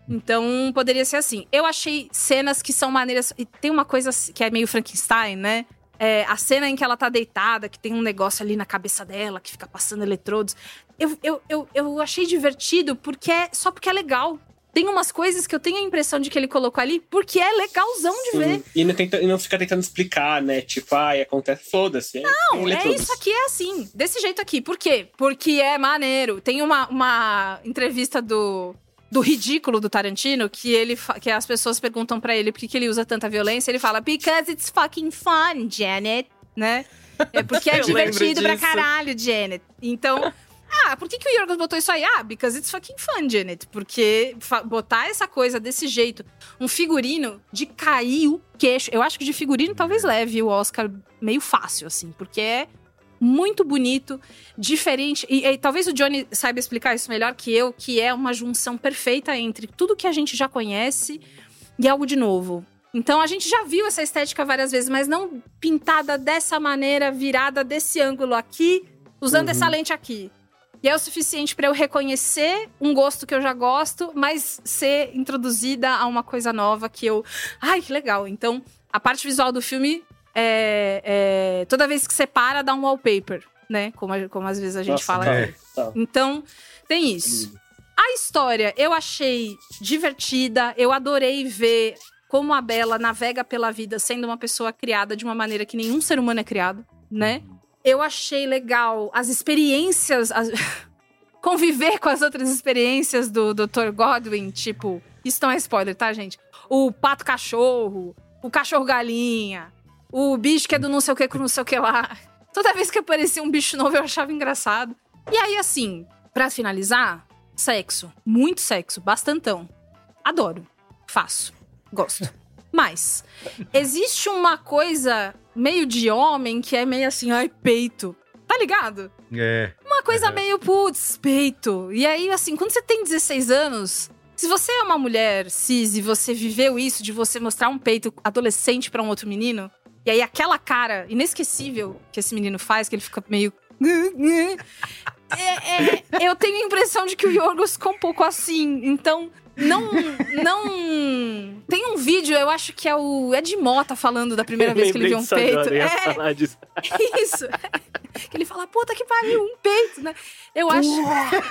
Então, poderia ser assim. Eu achei cenas que são maneiras. E tem uma coisa que é meio Frankenstein, né? É, a cena em que ela tá deitada, que tem um negócio ali na cabeça dela, que fica passando eletrodos. Eu, eu, eu, eu achei divertido porque é, só porque é legal. Tem umas coisas que eu tenho a impressão de que ele colocou ali porque é legalzão de ver. Sim. E não, tenta, e não fica tentando explicar, né? Tipo, ai, acontece, foda-se. é- Não, é eletrodos. isso aqui, é assim. Desse jeito aqui. Por quê? Porque é maneiro. Tem uma, uma entrevista do, do ridículo do Tarantino que ele que as pessoas perguntam pra ele por que, que ele usa tanta violência. Ele fala, because it's fucking fun, Janet. Né? É porque é divertido pra caralho, Janet. Então. Ah, por que, que o Yorgos botou isso aí? Ah, because it's fucking fun, Janet. Porque botar essa coisa desse jeito, um figurino de cair o queixo. Eu acho que de figurino talvez leve o Oscar meio fácil, assim, porque é muito bonito, diferente. E, e talvez o Johnny saiba explicar isso melhor que eu, que é uma junção perfeita entre tudo que a gente já conhece e algo de novo. Então a gente já viu essa estética várias vezes, mas não pintada dessa maneira, virada desse ângulo aqui, usando Uhum. essa lente aqui. E é o suficiente pra eu reconhecer um gosto que eu já gosto, mas ser introduzida a uma coisa nova que eu. Ai, que legal. Então, a parte visual do filme é, é- toda vez que você para dá um wallpaper, né? Como, como às vezes a gente Nossa, fala. é. Então, tem isso. A história eu achei divertida, eu adorei ver como a Bela navega pela vida sendo uma pessoa criada de uma maneira que nenhum ser humano é criado, né? Eu achei legal as experiências, as- conviver com as outras experiências do Dr. Godwin, tipo, isso não é spoiler, tá, gente? O pato cachorro, o cachorro galinha, o bicho que é do não sei o que com não sei o que lá. Toda vez que aparecia um bicho novo eu achava engraçado. E aí, assim, pra finalizar, sexo. Muito sexo, bastantão. Adoro. Faço. Gosto. Mas, existe uma coisa meio de homem que é meio assim, ai, peito. Tá ligado? É. Uma coisa meio, putz, peito. E aí, assim, quando você tem 16 anos, se você é uma mulher cis e você viveu isso de você mostrar um peito adolescente pra um outro menino, e aí aquela cara inesquecível que esse menino faz, que ele fica meio. É, é, eu tenho a impressão de que o Yorgos ficou um pouco assim. Então, não. não Tem um vídeo, eu acho que é o Ed Mota falando da primeira Eu vez que ele viu um agora, peito. É, falar disso. isso. Que ele fala, puta que pariu, um peito, né? Eu acho.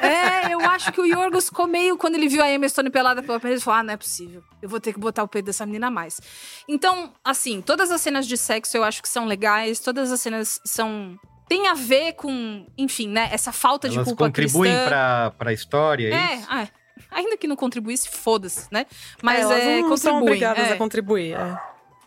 É, eu acho que o Yorgos ficou meio. Quando ele viu a Emma Stone pelada pela primeira vez, ele falou: ah, não é possível. Eu vou ter que botar o peito dessa menina a mais. Então, assim, todas as cenas de sexo eu acho que são legais, todas as cenas são. Tem a ver com, enfim, né? Essa falta de Elas culpa contribuem cristã. pra, pra história, é, É, isso? ah, ainda que não contribuísse, foda-se, né? Mas elas é, não são obrigadas é. a contribuir. é.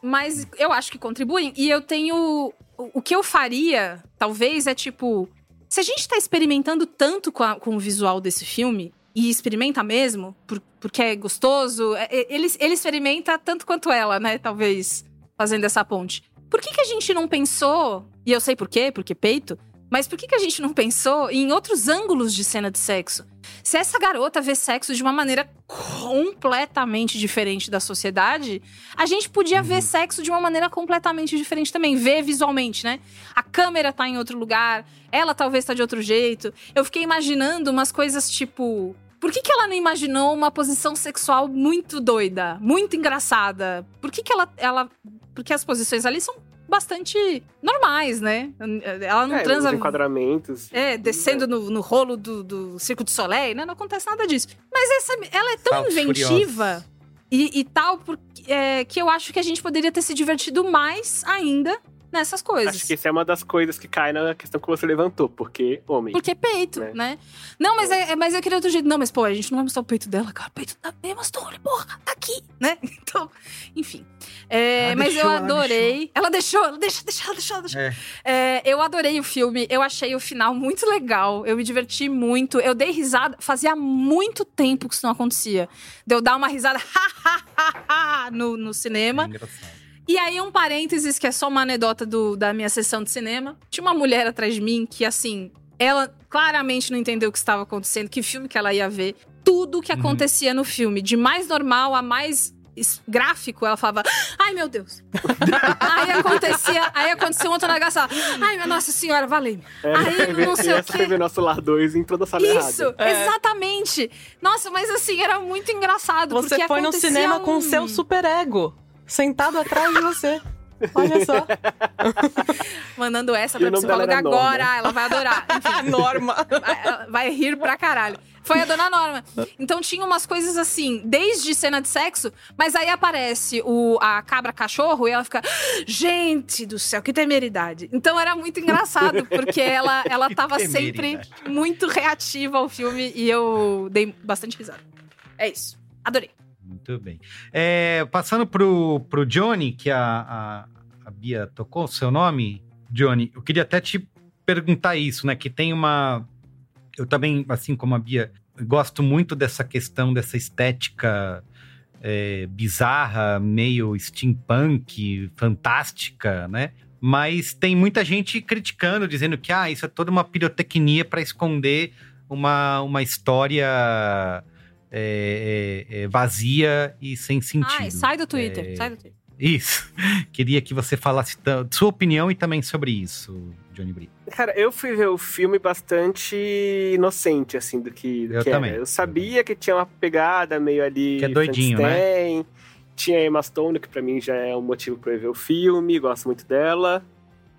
Mas eu acho que contribuem. E eu tenho. O o que eu faria, talvez, é tipo. Se a gente tá experimentando tanto com, a- com o visual desse filme, e experimenta mesmo, por- porque é gostoso, é- é- ele, ele experimenta tanto quanto ela, né? Talvez, fazendo essa ponte. Por que, que a gente não pensou, e eu sei por quê, porque peito, mas por que, que a gente não pensou em outros ângulos de cena de sexo? Se essa garota vê sexo de uma maneira completamente diferente da sociedade, a gente podia ver sexo de uma maneira completamente diferente também, ver visualmente, né? A câmera tá em outro lugar, ela talvez tá de outro jeito. Eu fiquei imaginando umas coisas tipo. Por que, que ela não imaginou uma posição sexual muito doida, muito engraçada? Por que, que ela, ela. Porque as posições ali são bastante normais, né? Ela não É, transa. os enquadramentos. É, descendo no, no rolo do, do Circo de Soleil, né? Não acontece nada disso. Mas essa, ela é tão Saltos inventiva e, e tal, porque, é, que eu acho que a gente poderia ter se divertido mais ainda nessas coisas. Acho que isso é uma das coisas que cai na questão que você levantou, porque homem. Porque é peito, Né? né? Não, mas, é, é- mas eu queria outro jeito. Não, mas pô, a gente não vai mostrar o peito dela, cara. O peito da Emma Stone, porra, tá aqui, né? Então, enfim. É, mas deixou, eu adorei. Ela deixou, ela deixa, deixa, ela deixou, ela deixou. É. É, eu adorei o filme, eu achei o final muito legal, eu me diverti muito, eu dei risada, fazia muito tempo que isso não acontecia. De eu dar uma risada no, no cinema. E aí, um parênteses, que é só uma anedota do- da minha sessão de cinema. Tinha uma mulher atrás de mim que, assim, ela claramente não entendeu o que estava acontecendo, que filme que ela ia ver. Tudo que acontecia no filme, de mais normal a mais gráfico, ela falava, ai meu Deus. aí acontecia, aí aconteceu um outro negócio, ela, ai minha nossa senhora, valeu. É, Aí não sei o quê. teve nosso lar 2 em toda a sala Isso, errada. exatamente. Nossa, mas assim, era muito engraçado. Você porque foi no cinema com um- o seu superego sentado atrás de você. Olha só. Mandando essa pra psicóloga agora, ela vai adorar. Enfim. Norma. Vai, vai rir pra caralho. Foi a dona Norma. Então tinha umas coisas assim, desde cena de sexo, mas aí aparece o, a cabra cachorro e ela fica, gente do céu, que temeridade. Então era muito engraçado, porque ela, ela tava sempre muito reativa ao filme e eu dei bastante risada. É isso. Adorei. Muito bem. É, passando pro, pro Johnny, que a, a, a Bia tocou o seu nome, Johnny, eu queria até te perguntar isso, né? Que tem uma. Eu também, assim como a Bia, gosto muito dessa questão, dessa estética é, bizarra, meio steampunk, fantástica, né? Mas tem muita gente criticando, dizendo que ah, isso é toda uma pirotecnia para esconder uma, uma história é, é, é, vazia e sem sentido. Ai, sai do Twitter, É, sai do Twitter. Isso. Queria que você falasse da sua opinião e também sobre isso, Johnny Brito. Cara, eu fui ver o filme bastante inocente, assim, do que, do Eu que também. era. Eu sabia que tinha uma pegada meio ali. Que é doidinho, né? Tinha a Emma Stone, que pra mim já é um motivo pra eu ver o filme, gosto muito dela.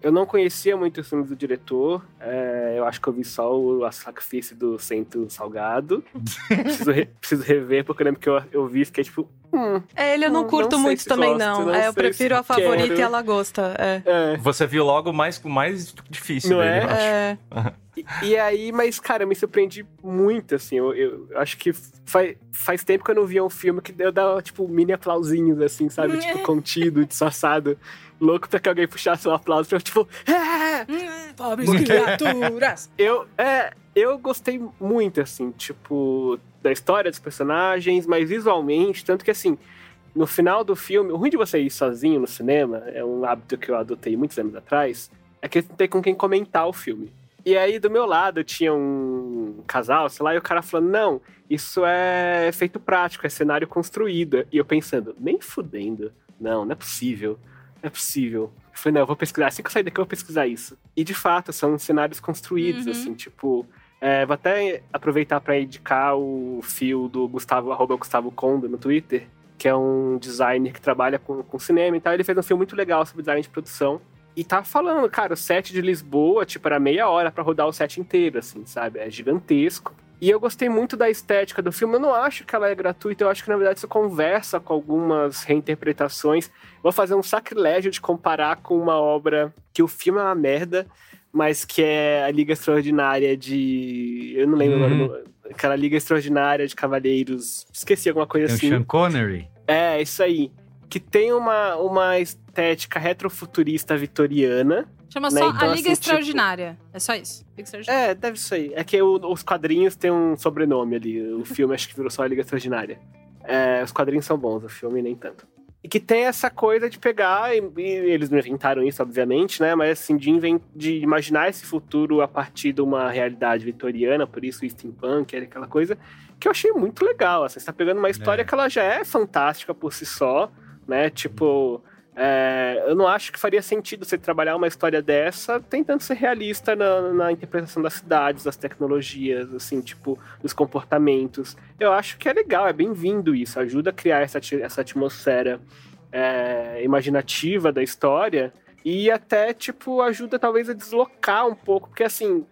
Eu não conhecia muito os filmes do diretor. é, eu acho que eu vi só o A Sacrifício do Centro Salgado. preciso, re- preciso rever, porque eu lembro que eu, eu vi e fiquei tipo. Hum, É, ele eu não Hum, curto não muito se também, gosto, não. não É, eu prefiro a favorita quero. e ela gosta. É. Você viu logo o mais, mais difícil Não dele, é? eu acho. É. E, e aí, mas, cara, eu me surpreendi muito, assim. Eu, eu acho que faz, faz tempo que eu não via um filme que eu dava, tipo, mini aplausinhos, assim, sabe? tipo, contido, disfarçado. Louco pra que alguém puxasse um aplauso pra eu, tipo, "É!" Pobres criaturas. Eu, é, eu gostei muito, assim, tipo, da história dos personagens, mas visualmente, tanto que, assim, no final do filme, o ruim de você ir sozinho no cinema, é um hábito que eu adotei muitos anos atrás, é que não tem com quem comentar o filme. E aí, do meu lado, tinha um casal, sei lá, e o cara falando, não, isso é efeito prático, é cenário construído. E eu pensando, nem fudendo. Não, não é possível. Não é possível. Eu falei, não, eu vou pesquisar. Assim que eu sair daqui, eu vou pesquisar isso. E de fato, são cenários construídos, Uhum. assim, tipo. é, vou até aproveitar para indicar o fio do Gustavo, arroba Gustavo Conda no Twitter, que é um designer que trabalha com, com cinema e tal. Ele fez um filme muito legal sobre design de produção. E tá falando, cara, o set de Lisboa, tipo, era meia hora para rodar o set inteiro, assim, sabe? É gigantesco. E eu gostei muito da estética do filme. Eu não acho que ela é gratuita, eu acho que na verdade isso conversa com algumas reinterpretações. Vou fazer um sacrilégio de comparar com uma obra que o filme é uma merda, mas que é a Liga Extraordinária de. Eu não lembro Uhum. agora. Aquela Liga Extraordinária de Cavaleiros. Esqueci alguma coisa Tem o assim. Sean Connery. É, isso aí. Que tem uma, uma estética retrofuturista vitoriana. Chama né? só Então, a Liga assim, tipo, Extraordinária. É só isso. Liga Extraordinária. é, deve ser. É que o- os quadrinhos têm um sobrenome ali. O filme acho que virou só a Liga Extraordinária. É, os quadrinhos são bons, o filme nem tanto. E que tem essa coisa de pegar, e, e eles não inventaram isso, obviamente, né? Mas assim, de, inven- de imaginar esse futuro a partir de uma realidade vitoriana, por isso o steampunk, era aquela coisa, que eu achei muito legal. Assim, você tá pegando uma história que ela já é fantástica por si só, né? Tipo, é, eu não acho que faria sentido você trabalhar uma história dessa tentando ser realista na, na interpretação das cidades, das tecnologias, assim, tipo, dos comportamentos. Eu acho que é legal, é bem-vindo isso, ajuda a criar essa, essa atmosfera é, imaginativa da história e até, tipo, ajuda talvez a deslocar um pouco, porque assim,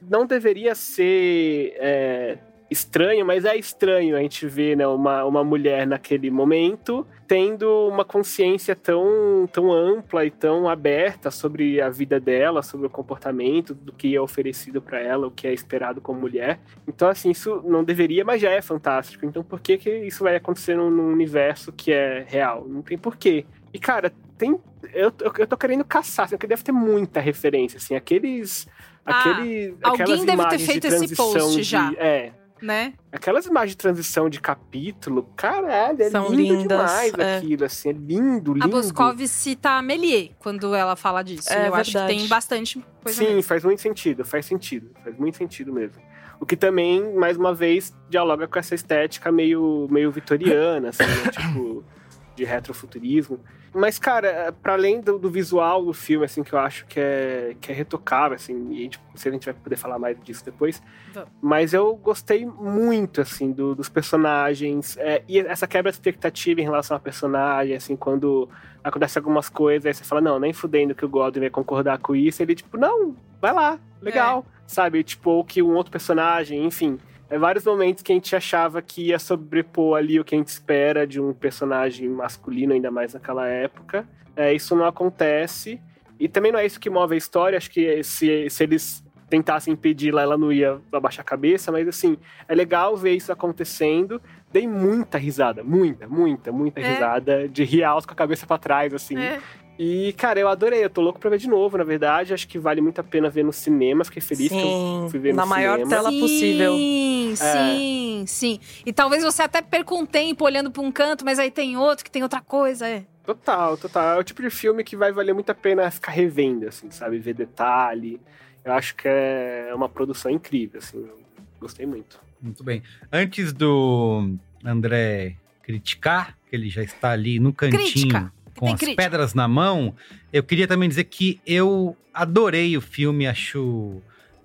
não deveria ser é, estranho, mas é estranho a gente ver né, uma, uma mulher naquele momento tendo uma consciência tão, tão ampla e tão aberta sobre a vida dela, sobre o comportamento, do que é oferecido para ela, o que é esperado como mulher. Então, assim, isso não deveria, mas já é fantástico. Então, por que, que isso vai acontecer num, num universo que é real? Não tem porquê. E, cara, tem. Eu, eu, tô querendo caçar, assim, porque deve ter muita referência, assim, aqueles. Ah, aquele, alguém aquelas deve ter de feito esse post de- já. É. Né? Aquelas imagens de transição de capítulo, caralho, é São lindo lindas, demais é. aquilo, assim, é lindo, lindo. A Boscov cita a Méliès quando ela fala disso. É eu acho que verdade. tem bastante coisa Sim, mesmo. faz muito sentido, faz sentido, faz muito sentido mesmo. O que também, mais uma vez, dialoga com essa estética meio, meio vitoriana, assim, né? tipo, de retrofuturismo. Mas, cara, para além do, do visual do filme, assim, que eu acho que é, que é retocável, assim, e tipo, se a gente vai poder falar mais disso depois, Vamos. mas eu gostei muito, assim, do- dos personagens. é, e essa quebra de expectativa em relação a personagem, assim, quando acontece algumas coisas, aí você fala, não, nem fudendo que o Godwin vai concordar com isso. Ele, tipo, não, vai lá, legal. Sabe? Tipo, ou que um outro personagem, enfim. É vários momentos que a gente achava que ia sobrepor ali o que a gente espera de um personagem masculino, ainda mais naquela época. É, isso não acontece. E também não é isso que move a história. Acho que se, se eles tentassem impedir lá, ela não ia abaixar a cabeça. Mas, assim, é legal ver isso acontecendo. Dei muita risada, muita, muita, muita É. risada. De rir alto com a cabeça pra trás, assim. É. E, cara, eu adorei. Eu tô louco pra ver de novo, na verdade. Acho que vale muito a pena ver no cinema. Fiquei feliz que eu Sim, fui ver na no maior cinema. tela possível. Sim, É. sim, sim. E talvez você até perca um tempo olhando pra um canto, mas aí tem outro que tem outra coisa, é. Total, total. É o tipo de filme que vai valer muito a pena ficar revendo, assim, sabe? Ver detalhe. Eu acho que é uma produção incrível, assim. Eu gostei muito. Muito bem. Antes do André criticar, que ele já está ali no cantinho Crítica. Com Tem as crítica. pedras na mão, eu queria também dizer que eu adorei o filme, acho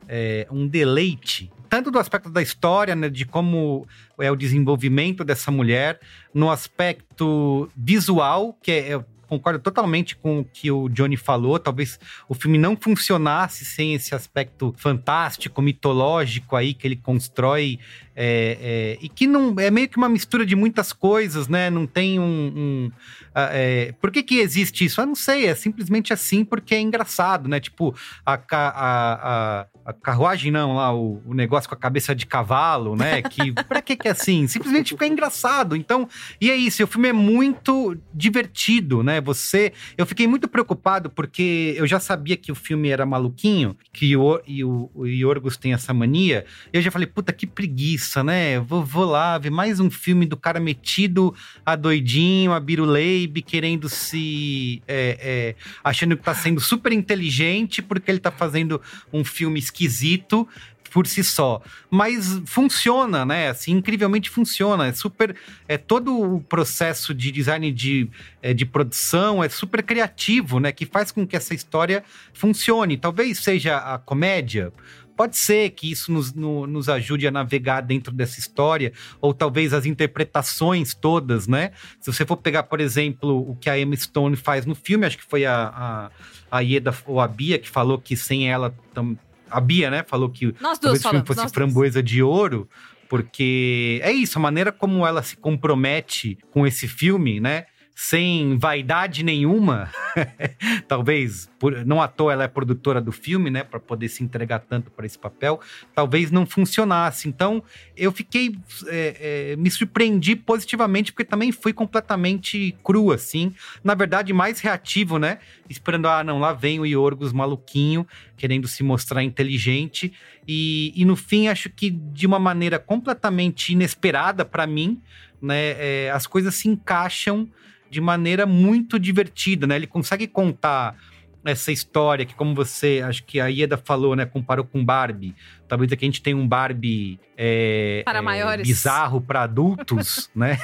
é, um deleite tanto do aspecto da história, né, de como é o desenvolvimento dessa mulher, no aspecto visual, que é, eu concordo totalmente com o que o Johnny falou. Talvez o filme não funcionasse sem esse aspecto fantástico, mitológico aí que ele constrói é, é, e que não é meio que uma mistura de muitas coisas, né? Não tem um. um ah, é, por que, que existe isso? Eu não sei, é simplesmente assim porque é engraçado, né? Tipo, a, a, a, a carruagem, não, lá, o, o, negócio com a cabeça de cavalo, né? Que pra que, que é assim? Simplesmente fica engraçado. Então, e é isso, o filme é muito divertido, né? Você. Eu fiquei muito preocupado porque eu já sabia que o filme era maluquinho, que o, e o, o Yorgos tem essa mania. Eu já falei, puta, que preguiça preguiça, né? Vou, vou lá ver mais um filme do cara metido a doidinho, a biruleibe, querendo se. É, é, achando que tá sendo super inteligente porque ele tá fazendo um filme esquisito por si só. Mas funciona, né? Assim, incrivelmente funciona. É super. É todo o processo de design de, é, de produção é super criativo, né? Que faz com que essa história funcione. Talvez seja a comédia Pode ser que isso nos, no, nos ajude a navegar dentro dessa história, ou talvez as interpretações todas, né? Se você for pegar, por exemplo, o que a Emma Stone faz no filme, acho que foi a, a, a Ieda ou a Bia que falou que sem ela. Tam, a Bia, né? Falou que nós talvez o filme fosse framboesa duas. de ouro, porque é isso, a maneira como ela se compromete com esse filme, né? Sem vaidade nenhuma, talvez, por, não à toa ela é produtora do filme, né, para poder se entregar tanto para esse papel, talvez não funcionasse. Então, eu fiquei, é, é, me surpreendi positivamente, porque também fui completamente cru, assim. Na verdade, mais reativo, né, esperando, ah, não, lá vem o Yorgos maluquinho, querendo se mostrar inteligente. E, e no fim, acho que de uma maneira completamente inesperada para mim, né, é, as coisas se encaixam de maneira muito divertida, né? Ele consegue contar essa história que, como você, acho que a Ieda falou, né? Comparou com Barbie. Talvez aqui a gente tenha um Barbie é, para é, maiores. bizarro para adultos, né?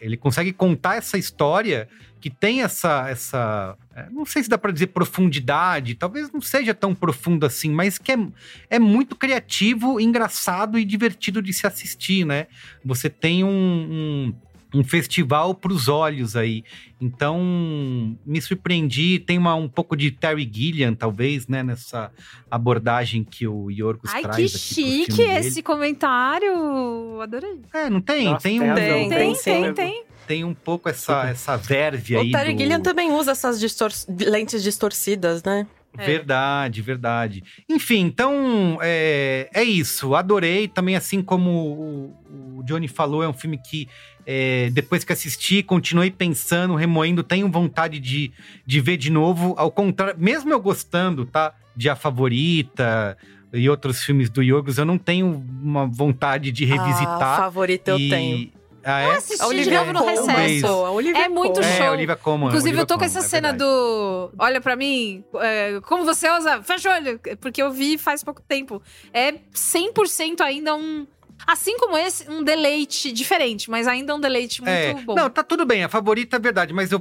Ele consegue contar essa história que tem essa, essa é, não sei se dá para dizer profundidade, talvez não seja tão profundo assim, mas que é, é muito criativo, engraçado e divertido de se assistir, né? Você tem um, um um festival para os olhos aí. Então, me surpreendi. Tem uma, um pouco de Terry Gilliam, talvez, né? Nessa abordagem que o Yorgos Ai, traz que aqui chique esse dele. comentário. Adorei. É, não tem? Nossa, tem um... tem, Tem, tem, tem. Tem um pouco essa, essa verve aí O Terry do... Gilliam também usa essas distor lentes distorcidas, né? É. Verdade, verdade. Enfim, então é, é isso. Adorei. Também, assim como o, o Johnny falou, é um filme que é, depois que assisti, continuei pensando, remoendo, tenho vontade de, de ver de novo. Ao contrário, mesmo eu gostando, tá? De A Favorita e outros filmes do Yorgos, eu não tenho uma vontade de revisitar. Ah, favorita eu e... tenho. Ah, é? Eu assisti A de Olivia novo no recesso. Olivia É muito. É, show. Olivia Colman. Inclusive, Olivia eu tô com essa é cena verdade. do. Olha pra mim, é, como você usa? Fecha o olho. Porque eu vi faz pouco tempo. É 100% ainda um. Assim como esse, um deleite diferente, mas ainda um deleite muito É, bom. não, tá tudo bem, a favorita é verdade, mas eu,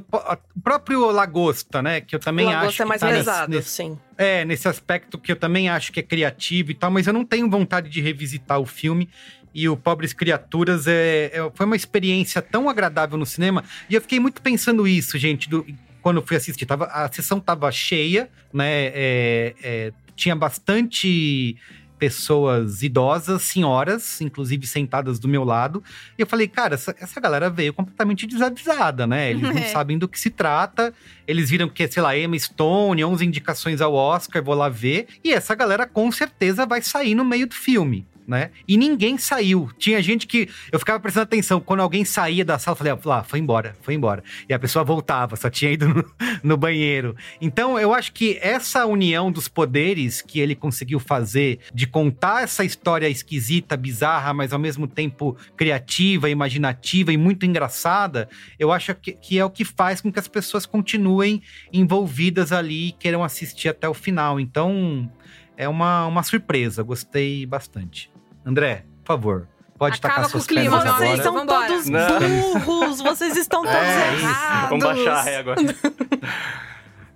o próprio Lagosta, né, que eu também o acho Lagosta é mais tá pesado, nesse, sim. É, nesse aspecto que eu também acho que é criativo e tal, mas eu não tenho vontade de revisitar o filme. E o Pobres Criaturas é, é- foi uma experiência tão agradável no cinema. E eu fiquei muito pensando isso, gente, do- quando fui assistir. Tava, a sessão tava cheia, né? é, é, tinha bastante pessoas idosas, senhoras, inclusive sentadas do meu lado. E eu falei, cara, essa, essa galera veio completamente desavisada, né? Eles não É. sabem do que se trata. Eles viram que, sei lá, Emma Stone, 11 indicações ao Oscar, vou lá ver. E essa galera com certeza vai sair no meio do filme. Né? E ninguém saiu. Tinha gente que. Eu ficava prestando atenção. Quando alguém saía da sala, eu falei, ah, foi embora, foi embora. E a pessoa voltava, só tinha ido no, no banheiro. Então, eu acho que essa união dos poderes que ele conseguiu fazer de contar essa história esquisita, bizarra, mas ao mesmo tempo criativa, imaginativa e muito engraçada, eu acho que, que é o que faz com que as pessoas continuem envolvidas ali e queiram assistir até o final. Então, é uma, uma surpresa. Gostei bastante. André, por favor, pode Acaba tacar com suas o clima, pernas agora. Vocês são Vambora. todos Não. burros! Vocês estão todos É errados! Vamos baixar a régua.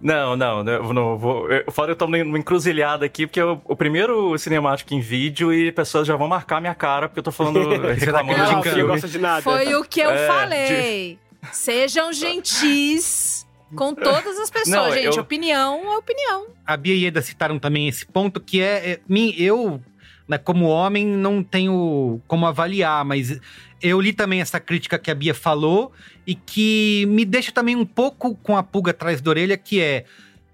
Não, não, eu não vou. Eu falo, eu tô numa encruzilhada aqui, porque eu, o primeiro cinemático em vídeo e pessoas já vão marcar minha cara, porque eu tô falando. reclamando de um Não, não gosta de nada. Foi o que eu É, falei. Sejam gentis com todas as pessoas, Não, gente. eu- Opinião é opinião. A Bia e Eda citaram também esse ponto, que é, é mim, eu, né, como homem, não tenho como avaliar, mas eu li também essa crítica que a Bia falou e que me deixa também um pouco com a pulga atrás da orelha, que é.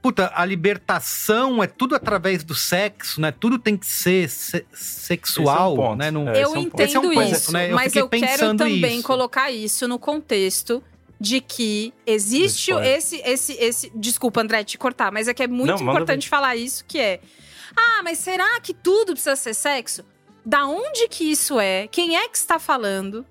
Puta, a libertação é tudo através do sexo, né? Tudo tem que ser se- sexual, Esse é um ponto. né? Não- É, eu esse é um entendo é um ponto, isso, né? Eu mas eu quero também isso. colocar isso no contexto de que existe esse, esse, esse. Desculpa, André, te cortar, mas é que é muito Não, importante falar isso, que é. Ah, mas será que tudo precisa ser sexo? Da onde que isso é? Quem é que está falando?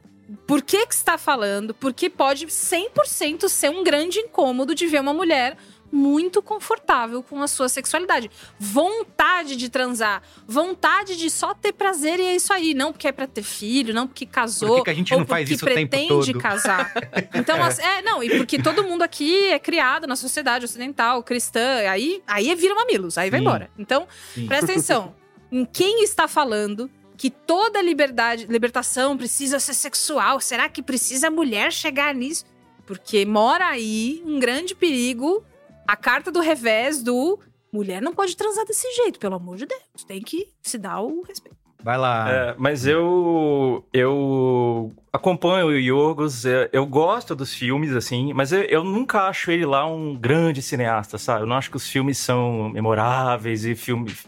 Por que que está falando? Porque pode 100% ser um grande incômodo de ver uma mulher muito confortável com a sua sexualidade. Vontade de transar, vontade de só ter prazer e é isso aí. Não porque é pra ter filho, não porque casou. Por que a gente não faz isso o tempo pretende todo? casar. Então, assim, é, não, e porque todo mundo aqui é criado na sociedade ocidental, cristã, aí, aí vira mamilos, aí vai Sim. embora. Então, Sim. presta atenção. Em quem está falando que toda liberdade, libertação precisa ser sexual? Será que precisa a mulher chegar nisso? Porque mora aí um grande perigo, a carta do revés do mulher não pode transar desse jeito, pelo amor de Deus. Tem que se dar o respeito. Vai lá. É, mas eu eu acompanho o Yorgos, é, eu gosto dos filmes, assim, mas eu, eu nunca acho ele lá um grande cineasta, sabe? Eu não acho que os filmes são memoráveis e filmes,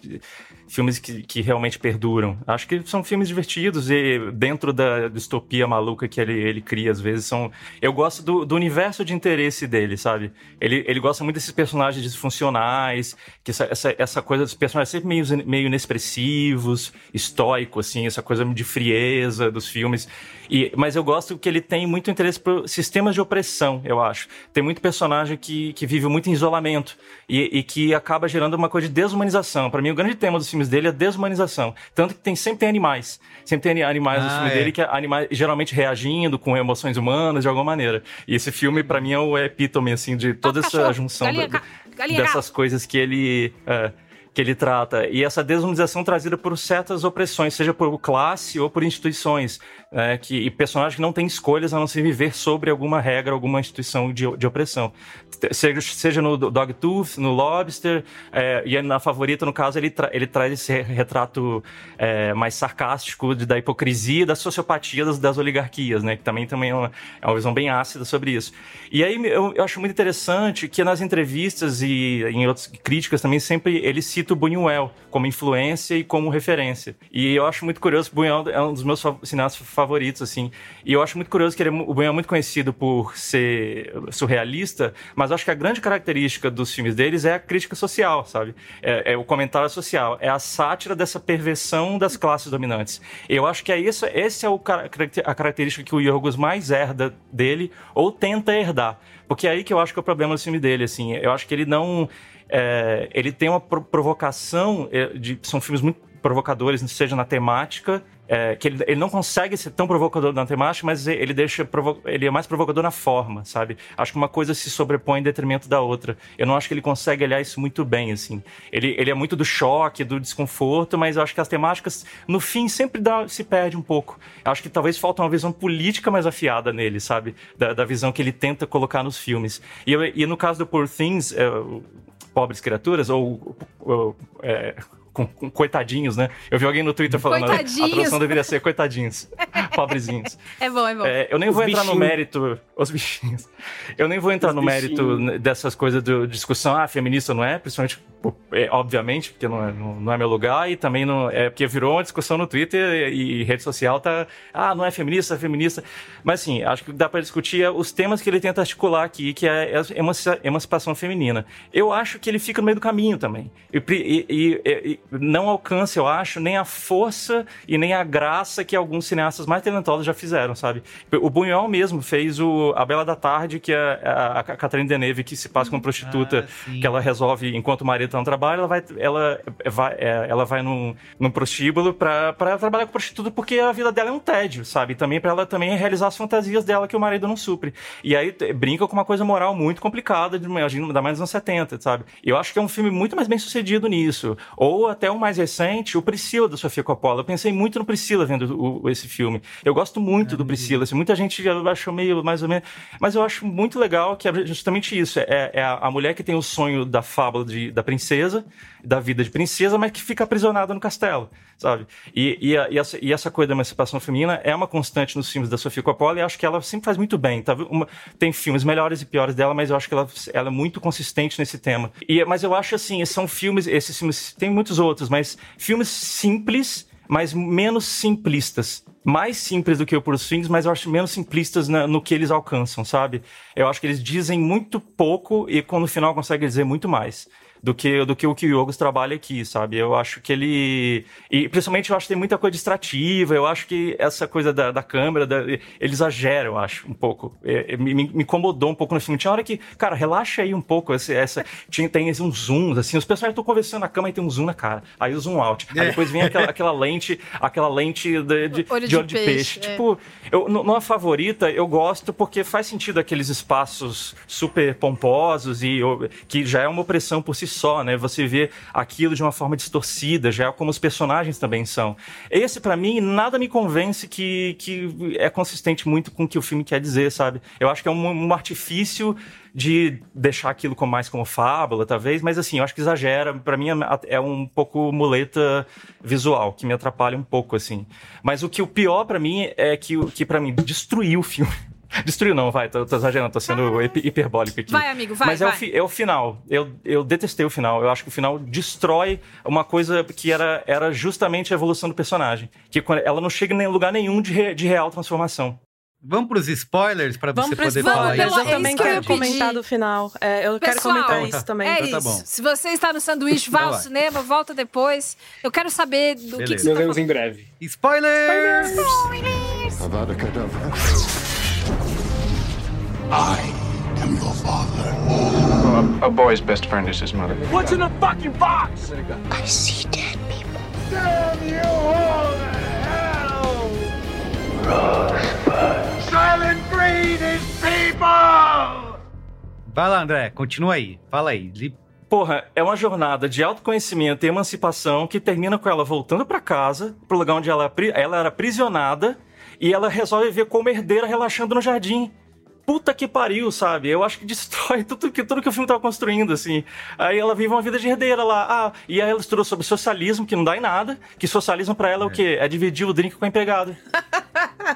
filmes que, que realmente perduram. Acho que são filmes divertidos e dentro da distopia maluca que ele, ele cria, às vezes, são... Eu gosto do, do universo de interesse dele, sabe? Ele, ele gosta muito desses personagens disfuncionais, que essa, essa, essa coisa dos personagens sempre meio, meio inexpressivos, estoico, assim, essa coisa de frieza dos filmes. E, mas eu gosto que ele tem muito interesse por sistemas de opressão, eu acho. Tem muito personagem que, que vive muito em isolamento e, e que acaba gerando uma coisa de desumanização. Para mim, o grande tema dos filmes dele é desumanização. Tanto que tem, sempre tem animais. Sempre tem animais no Ah, filme é. dele que é animais geralmente reagindo com emoções humanas de alguma maneira. E esse filme, para mim, é o epítome, assim, de toda essa junção galinha da- galinha dessas coisas que ele. é, que ele trata. E essa desumanização trazida por certas opressões, seja por classe ou por instituições, né, que, e personagens que não têm escolhas a não se viver sobre alguma regra, alguma instituição de, de opressão. Seja, seja no Dogtooth, no Lobster, é, e na favorita, no caso, ele, tra- ele traz esse re- retrato é, mais sarcástico de- da hipocrisia e da sociopatia das, das oligarquias, né, que também, também é, uma, é uma visão bem ácida sobre isso. E aí eu, eu acho muito interessante que nas entrevistas e em outras críticas também sempre ele cita o Buñuel como influência e como referência. E eu acho muito curioso, Buñuel é um dos meus cineastas favoritos, assim. E eu acho muito curioso que ele é, o Buñuel é muito conhecido por ser surrealista, mas eu acho que a grande característica dos filmes deles é a crítica social, sabe? É, é o comentário social, é a sátira dessa perversão das classes dominantes. Eu acho que é isso, esse é o, a característica que o Yorgos mais herda dele, ou tenta herdar. Porque é aí que eu acho que é o problema do filme dele, assim. Eu acho que ele não... é, ele tem uma pro- provocação, é, de, são filmes muito provocadores, seja na temática, é, que ele, ele não consegue ser tão provocador na temática, mas ele deixa ele é mais provocador na forma, sabe? Acho que uma coisa se sobrepõe em detrimento da outra. Eu não acho que ele consegue olhar isso muito bem, assim. Ele, ele é muito do choque, do desconforto, mas eu acho que as temáticas, no fim, sempre dá- se perde um pouco. Eu acho que talvez falta uma visão política mais afiada nele, sabe? Da, da visão que ele tenta colocar nos filmes. E, eu- e no caso do Poor Things, é, o Pobres Criaturas, ou, ou, é, com, com coitadinhos, né? Eu vi alguém no Twitter falando "Ah, a tradução deveria ser coitadinhos, pobrezinhos. É bom, é bom. É, eu nem vou Os entrar no bichinhos. mérito. Os bichinhos. Eu nem vou entrar Os no mérito bichinhos. dessas coisas de discussão, ah, feminista não é, principalmente, é, obviamente, porque não é, não, não é meu lugar, e também não. É porque virou uma discussão no Twitter e, e rede social tá. Ah, não é feminista, é feminista. Mas assim, acho que dá pra discutir os temas que ele tenta articular aqui, que é a emanci- emancipação feminina. Eu acho que ele fica no meio do caminho também. E, e- e- não alcança, eu acho, nem a força e nem a graça que alguns cineastas mais talentosos já fizeram, sabe? O Buñuel mesmo fez o A Bela da Tarde, que é a, a Catherine Deneuve, que se passa como prostituta, Ah, que ela resolve, enquanto o marido tá no trabalho, ela vai, ela vai, é, ela vai num, num prostíbulo pra, pra trabalhar com prostituta porque a vida dela é um tédio, sabe? E também pra ela também realizar as fantasias dela que o marido não supre. E aí brinca com uma coisa moral muito complicada, de, imagino, da mais nos anos 70, sabe? Eu acho que é um filme muito mais bem sucedido nisso. Ou até o mais recente, o Priscila, da Sofia Coppola. Eu pensei muito no Priscila vendo o- esse filme. Eu gosto muito do Priscila. assim, muita gente achou meio mais ou menos. Mas eu acho muito legal que é justamente isso. É, é a, a mulher que tem o sonho da fábula de, da princesa, da vida de princesa, mas que fica aprisionada no castelo, sabe? E, e, a- e essa, e essa coisa da emancipação feminina é uma constante nos filmes da Sofia Coppola e acho que ela sempre faz muito bem. Tá? Uma- tem filmes melhores e piores dela, mas eu acho que ela, ela é muito consistente nesse tema. E, mas eu acho assim, são filmes, esses filmes, tem muitos outros, mas filmes simples, mas menos simplistas. Mais simples do que o Por Swings, mas eu acho menos simplistas na- no que eles alcançam, sabe? Eu acho que eles dizem muito pouco e quando no final conseguem dizer muito mais do que, do que o que o Yogos trabalha aqui, sabe? Eu acho que ele. E principalmente eu acho que tem muita coisa distrativa, eu acho que essa coisa da, da câmera, da- ele exagera, eu acho, um pouco. É, é, me, me incomodou um pouco no filme. Tinha hora que, cara, relaxa aí um pouco. Esse, essa, tinha, tem uns zooms, assim, os personagens estão conversando na cama e tem um zoom na cara. Aí o zoom out. Aí É. depois vem aquela, aquela lente, aquela lente de, de, Olho de de olho de peixe. peixe, é. Tipo, eu, numa favorita, eu gosto porque faz sentido aqueles espaços super pomposos e que já é uma opressão por si só, né? Você vê aquilo de uma forma distorcida, já é como os personagens também são. Esse, pra mim, nada me convence que, que é consistente muito com o que o filme quer dizer, sabe? Eu acho que é um, um artifício de deixar aquilo como mais como fábula, talvez, mas assim, eu acho que exagera. Pra mim é, é um pouco muleta visual, que me atrapalha um pouco, assim. Mas o que o pior pra mim é que, que para mim destruiu o filme. Destruiu não, vai, tô, tô exagerando, tô sendo hiper- hiperbólico aqui. Vai, amigo, vai, Mas é o, vai. fi- é o final. Eu, eu detestei o final. Eu acho que o final destrói uma coisa que era, era justamente a evolução do personagem. Que quando- ela não chega em lugar nenhum de, re- de real transformação. Vamos pros spoilers pra Vamos você para poder spoilers. falar Eu isso. também isso que eu quero pedir. comentar do final. É, eu quero Pessoal, comentar Então isso tá. também. É Então tá isso. bom. Se você está no sanduíche, vá ao vai. cinema, volta depois. Eu quero saber do que, que Beleza. você Nos tá vemos em breve. Spoilers! Avada Kedavra. I am your father. A boy's best friend is his mother. What's in the fucking box? I see dead people. Damn you all to hell! Silent breed is people! Vai lá, André, continua aí. Fala aí. Porra, é uma jornada de autoconhecimento e emancipação que termina com ela voltando pra casa, pro lugar onde ela, é ela era aprisionada, e ela resolve viver como herdeira relaxando no jardim. Puta que pariu, sabe? Eu acho que destrói tudo que, tudo que o filme tava construindo, assim. Aí ela vive uma vida de herdeira lá. Ah, e aí ela estudou sobre socialismo, que não dá em nada. Que socialismo pra ela é o quê? É dividir o drink com a empregada.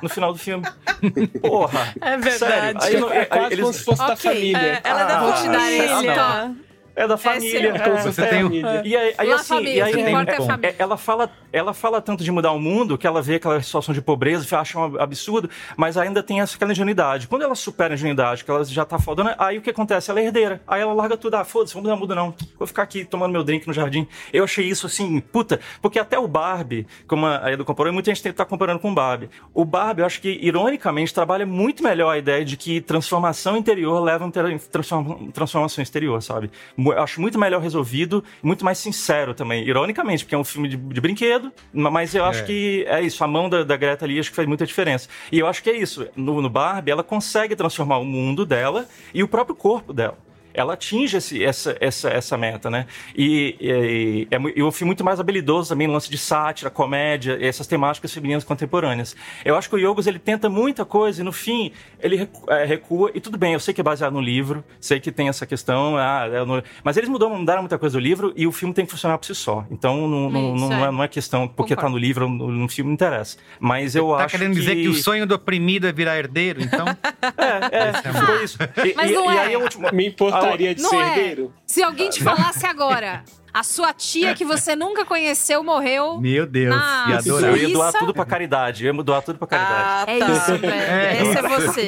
No final do filme. Porra. É verdade. Sério. Aí, não- É aí quase eles- como se fosse da Ok, família. É, ela é da Ah, te dar família. não. É da é- família. É fosse Você tem família. E aí, aí, assim, família, e aí tem é a um família. é, ela fala, ela fala tanto de mudar o mundo que ela vê aquela situação de pobreza, acha um absurdo, mas ainda tem essa, aquela ingenuidade. Quando ela supera a ingenuidade, que ela já tá fodona, aí o que acontece? Ela é herdeira. Aí ela larga tudo, ah, foda-se, vamos dar muda não. Vou ficar aqui tomando meu drink no jardim. Eu achei isso assim, puta, porque até o Barbie, como a Edu comparou, muita gente tá comparando com o Barbie. O Barbie, eu acho que, ironicamente, trabalha muito melhor a ideia de que transformação interior leva a transformação exterior, sabe? Acho muito melhor resolvido, muito mais sincero também, ironicamente, porque é um filme de, de brinquedo, ma- mas eu acho É. que é isso, a mão da, da Greta ali acho que faz muita diferença. E eu acho que é isso, no, no Barbie ela consegue transformar o mundo dela e o próprio corpo dela. Ela atinge esse- essa, essa, essa meta, né? E, e, é e o filme muito mais habilidoso também no lance de sátira, comédia, essas temáticas femininas contemporâneas. Eu acho que o Yogos ele tenta muita coisa e no fim ele é, recua. E tudo bem, eu sei que é baseado no livro, sei que tem essa questão, ah, é no- mas eles mudaram, mudaram muita coisa do livro e o filme tem que funcionar por si só. Então não, não, não, é. é, não é questão porque Concordo. tá no livro ou no, no filme, não interessa. Mas eu Tá acho querendo dizer que o sonho do oprimido é virar herdeiro, então? É, é, ficou isso. E, Mas e- não e é. aí a última. Me importaria de Não ser é. herdeiro? Se alguém te falasse agora, a sua tia que você nunca conheceu morreu. Meu Deus, ia adorar. Eu ia doar tudo pra caridade. Eu ia doar tudo pra caridade. Ah, É tá. isso, velho. É. Esse é você.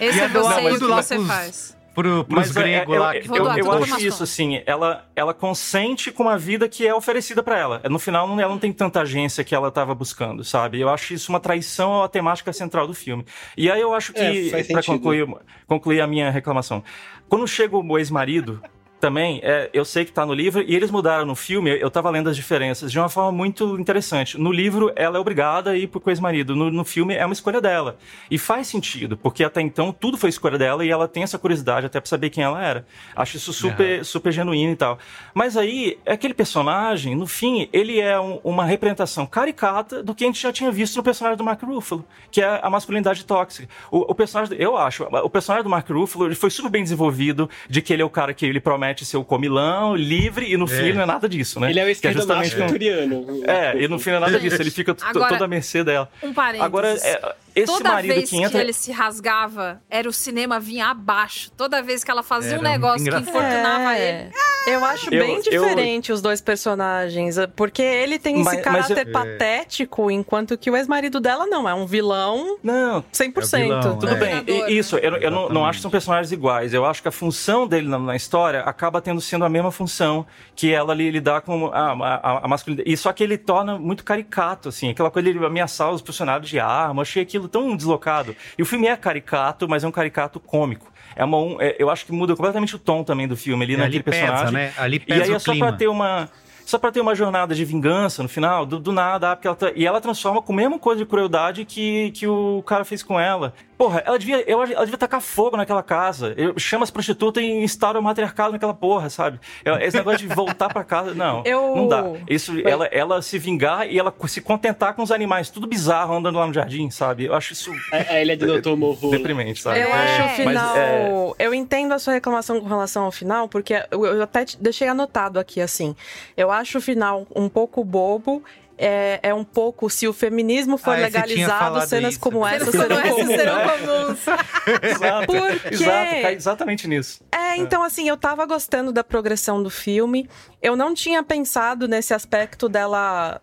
Esse Ia é você e o que você pros- faz. Pro, pros é, gregos eu, lá. eu, eu, eu acho isso, assim, ela, ela consente com a vida que é oferecida pra ela. No final, não- ela não tem tanta agência que ela tava buscando, sabe? Eu acho isso uma traição à temática central do filme. E aí eu acho É, que, faz pra sentido. concluir, concluir a minha reclamação, quando chega o ex-marido, também, é, eu sei que tá no livro, e eles mudaram no filme, eu tava lendo as diferenças de uma forma muito interessante. No livro, ela é obrigada a ir pro ex-marido. No, no filme, é uma escolha dela. E faz sentido, porque até então tudo foi escolha dela e ela tem essa curiosidade até pra saber quem ela era. Acho isso super, super genuíno e tal. Mas aí, aquele personagem, no fim, ele é um- uma representação caricata do que a gente já tinha visto no personagem do Mark Ruffalo, que é a masculinidade tóxica. O, o personagem, eu acho, o personagem do Mark Ruffalo ele foi super bem desenvolvido, de que ele é o cara que ele promete ser o comilão, livre, e no fim É. ele não é nada disso, né? Ele é o Que esquerdomacho um- vitoriano. É, e no fim não é nada disso, ele fica Agora, todo à mercê dela. Um parênteses. Agora, é, esse Toda marido vez que entra... ele se rasgava, era o cinema vinha abaixo. Toda vez que ela fazia Era um negócio que infortunava É. ele. Eu acho Eu- bem eu- diferente os dois personagens, porque ele tem esse Mas- mas caráter eu- patético, enquanto que o ex-marido dela não, é um vilão Não, 100%. Tudo bem, e- isso, eu, eu não, não acho que são personagens iguais. Eu acho que a função dele na, na história acaba tendo sendo a mesma função que ela li- lidar com a, a, a masculinidade. E só que ele torna muito caricato, assim, aquela coisa de ele ameaçar os funcionários de arma. Eu achei aquilo tão deslocado. E o filme é caricato, mas é um caricato cômico. É uma, um- é- eu acho que muda completamente o tom também do filme ali É, naquele ali pesa, personagem. né? Ali e pesa aí o é só clima. pra ter uma. Só pra ter uma jornada de vingança no final, do, do nada, ah, porque ela tá- e ela transforma com a mesma coisa de crueldade que, que o cara fez com ela. Porra, ela devia, eu, ela devia tacar fogo naquela casa. Eu, chama as prostitutas e instaura o matriarcado naquela porra, sabe? Eu- Esse negócio de voltar pra casa, não. Eu- Não dá. Isso, ela, ela se vingar e ela se contentar com os animais, tudo bizarro andando lá no jardim, sabe? Eu acho isso. A, a ilha de Dr. Morro. Deprimente, sabe? Eu acho o Mas, final. é, Eu entendo a sua reclamação com relação ao final, porque eu, eu até deixei anotado aqui assim. Eu acho o final um pouco bobo. É, é um pouco, se o feminismo for Ah, é, legalizado, cenas isso. como Cenas essa como serão essas comuns. serão comuns. Exato, Por quê? exato, cai exatamente nisso. É, então assim, eu tava gostando da progressão do filme. Eu não tinha pensado nesse aspecto dela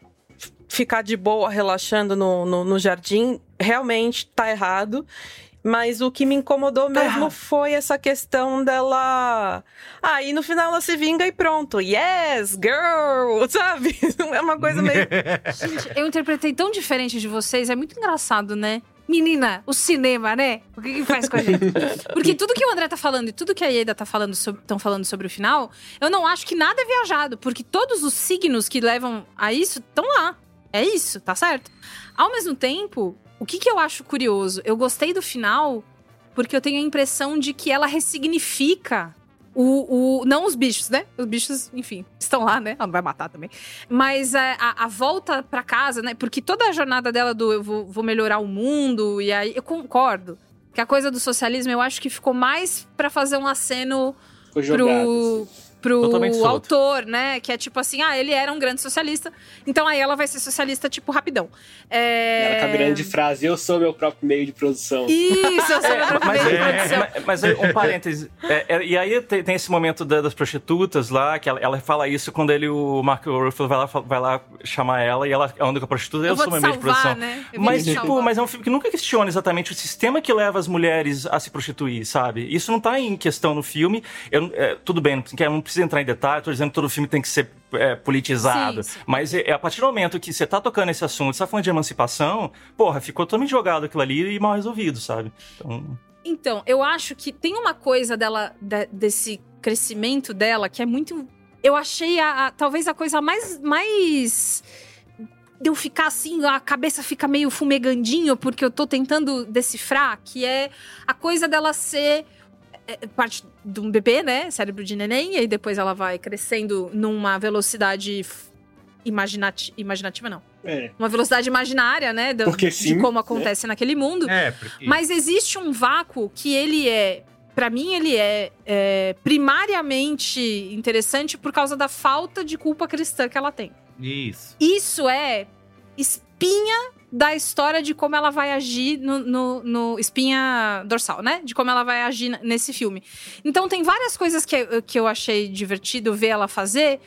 ficar de boa, relaxando no, no, no jardim. Realmente tá errado. Mas o que me incomodou mesmo foi essa questão dela. Ah, e no final ela se vinga e pronto. Yes, girl! Sabe? É uma coisa meio. Gente, eu interpretei tão diferente de vocês, é muito engraçado, né? Menina, o cinema, né? O que, que faz com a gente? Porque tudo que o André tá falando e tudo que a Ieda tá falando estão falando sobre o final, eu não acho que nada é viajado, porque todos os signos que levam a isso estão lá. É isso, tá certo? Ao mesmo tempo, o que, que eu acho curioso? Eu gostei do final porque eu tenho a impressão de que ela ressignifica o, o- não os bichos, né? Os bichos, enfim, estão lá, né? Ela não vai matar também. Mas é, a, a volta pra casa, né? Porque toda a jornada dela do eu vou, vou melhorar o mundo, e aí eu concordo. Que a coisa do socialismo eu acho que ficou mais pra fazer um aceno Ficou jogado, pro, pro autor, né? Que é tipo assim, ah, ele era um grande socialista, então aí ela vai ser socialista, tipo, rapidão. É... Ela com a grande frase, eu sou meu próprio meio de produção. Isso, eu sou meu próprio Mas, meio de é, produção. mas- mas é, um parêntese. É, é, e aí tem, tem esse momento da- das prostitutas lá, que ela, ela fala isso quando ele, o Mark Ruffalo vai lá, vai lá chamar ela e ela anda com a prostituta. Eu, Eu sou meu meio de produção. né? Mas, tipo, mas é um filme que nunca questiona exatamente o sistema que leva as mulheres a se prostituir, sabe? Isso não tá em questão no filme. Eu, é, tudo bem, não precisa entrar em detalhe, tô dizendo que todo filme tem que ser é, politizado. Sim, sim. Mas é, é a partir do momento que você tá tocando esse assunto, você tá falando de emancipação, porra, ficou totalmente jogado aquilo ali e mal resolvido, sabe? Então. Então, eu acho que tem uma coisa dela, de- desse crescimento dela, que é muito. Eu achei a, a- talvez a coisa mais. mais de eu ficar assim, a cabeça fica meio fumegandinho, porque eu tô tentando decifrar, que é a coisa dela ser parte de um bebê, né? Cérebro de neném, e aí depois ela vai crescendo numa velocidade imaginati imaginativa, não. É. Uma velocidade imaginária, né? do- Porque de sim, como né? acontece naquele mundo. É, porque. Mas existe um vácuo que ele é. Pra mim, ele é, é, primariamente interessante por causa da falta de culpa cristã que ela tem. Isso. Isso é espinha da história de como ela vai agir no, no- no- espinha dorsal, né? De como ela vai agir nesse filme. Então tem várias coisas que, que eu achei divertido ver ela fazer,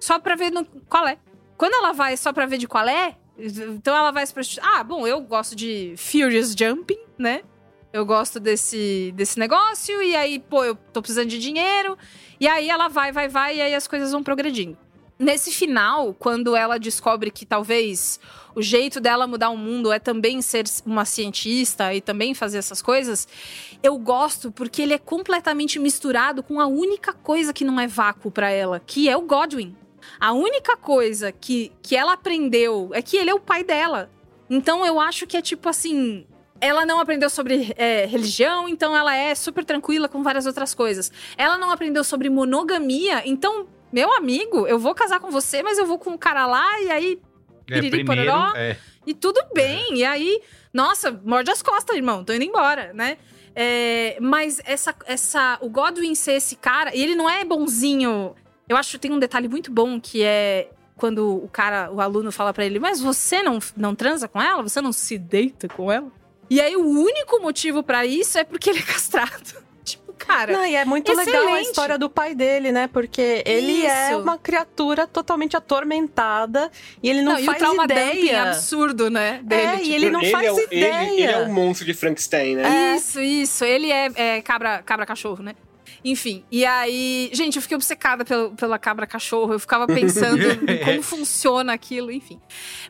só pra ver no, qual é. Quando ela vai só pra ver de qual é, então ela vai se prostituir. Ah, bom, eu gosto de Furious Jumping, né? Eu gosto desse, desse negócio, e aí, pô, eu tô precisando de dinheiro. E aí ela vai, vai, vai, e aí as coisas vão progredindo. Nesse final, quando ela descobre que talvez o jeito dela mudar o mundo é também ser uma cientista e também fazer essas coisas, eu gosto porque ele é completamente misturado com a única coisa que não é vácuo para ela, que é o Godwin. A única coisa que, que ela aprendeu é que ele é o pai dela. Então eu acho que é tipo assim. Ela não aprendeu sobre é, religião, então ela é super tranquila com várias outras coisas. Ela não aprendeu sobre monogamia, então, meu amigo, eu vou casar com você, mas eu vou com um cara lá e aí. É, primeiro, é. E tudo bem. E aí, nossa, morde as costas, irmão, tô indo embora, né? É, mas essa, essa, o Godwin ser esse cara, e ele não é bonzinho. Eu acho que tem um detalhe muito bom que é quando o cara, o aluno fala pra ele, mas você não, não transa com ela? Você não se deita com ela? E aí o único motivo pra isso é porque ele é castrado. Cara. Não, e é muito legal a excelente. história do pai dele, né? Porque ele é Isso. uma criatura totalmente atormentada e ele não, e o faz trauma dumping ideia. absurdo, né? Dele, É, tipo, e ele não ele faz é o, ideia. Ele, ele é o monstro de Frankenstein, né? Isso, isso. Ele é, é cabra, cabra cachorro, né? Enfim, e aí, gente, eu fiquei obcecada pelo, pela cabra cachorro. Eu ficava pensando em como funciona aquilo, enfim.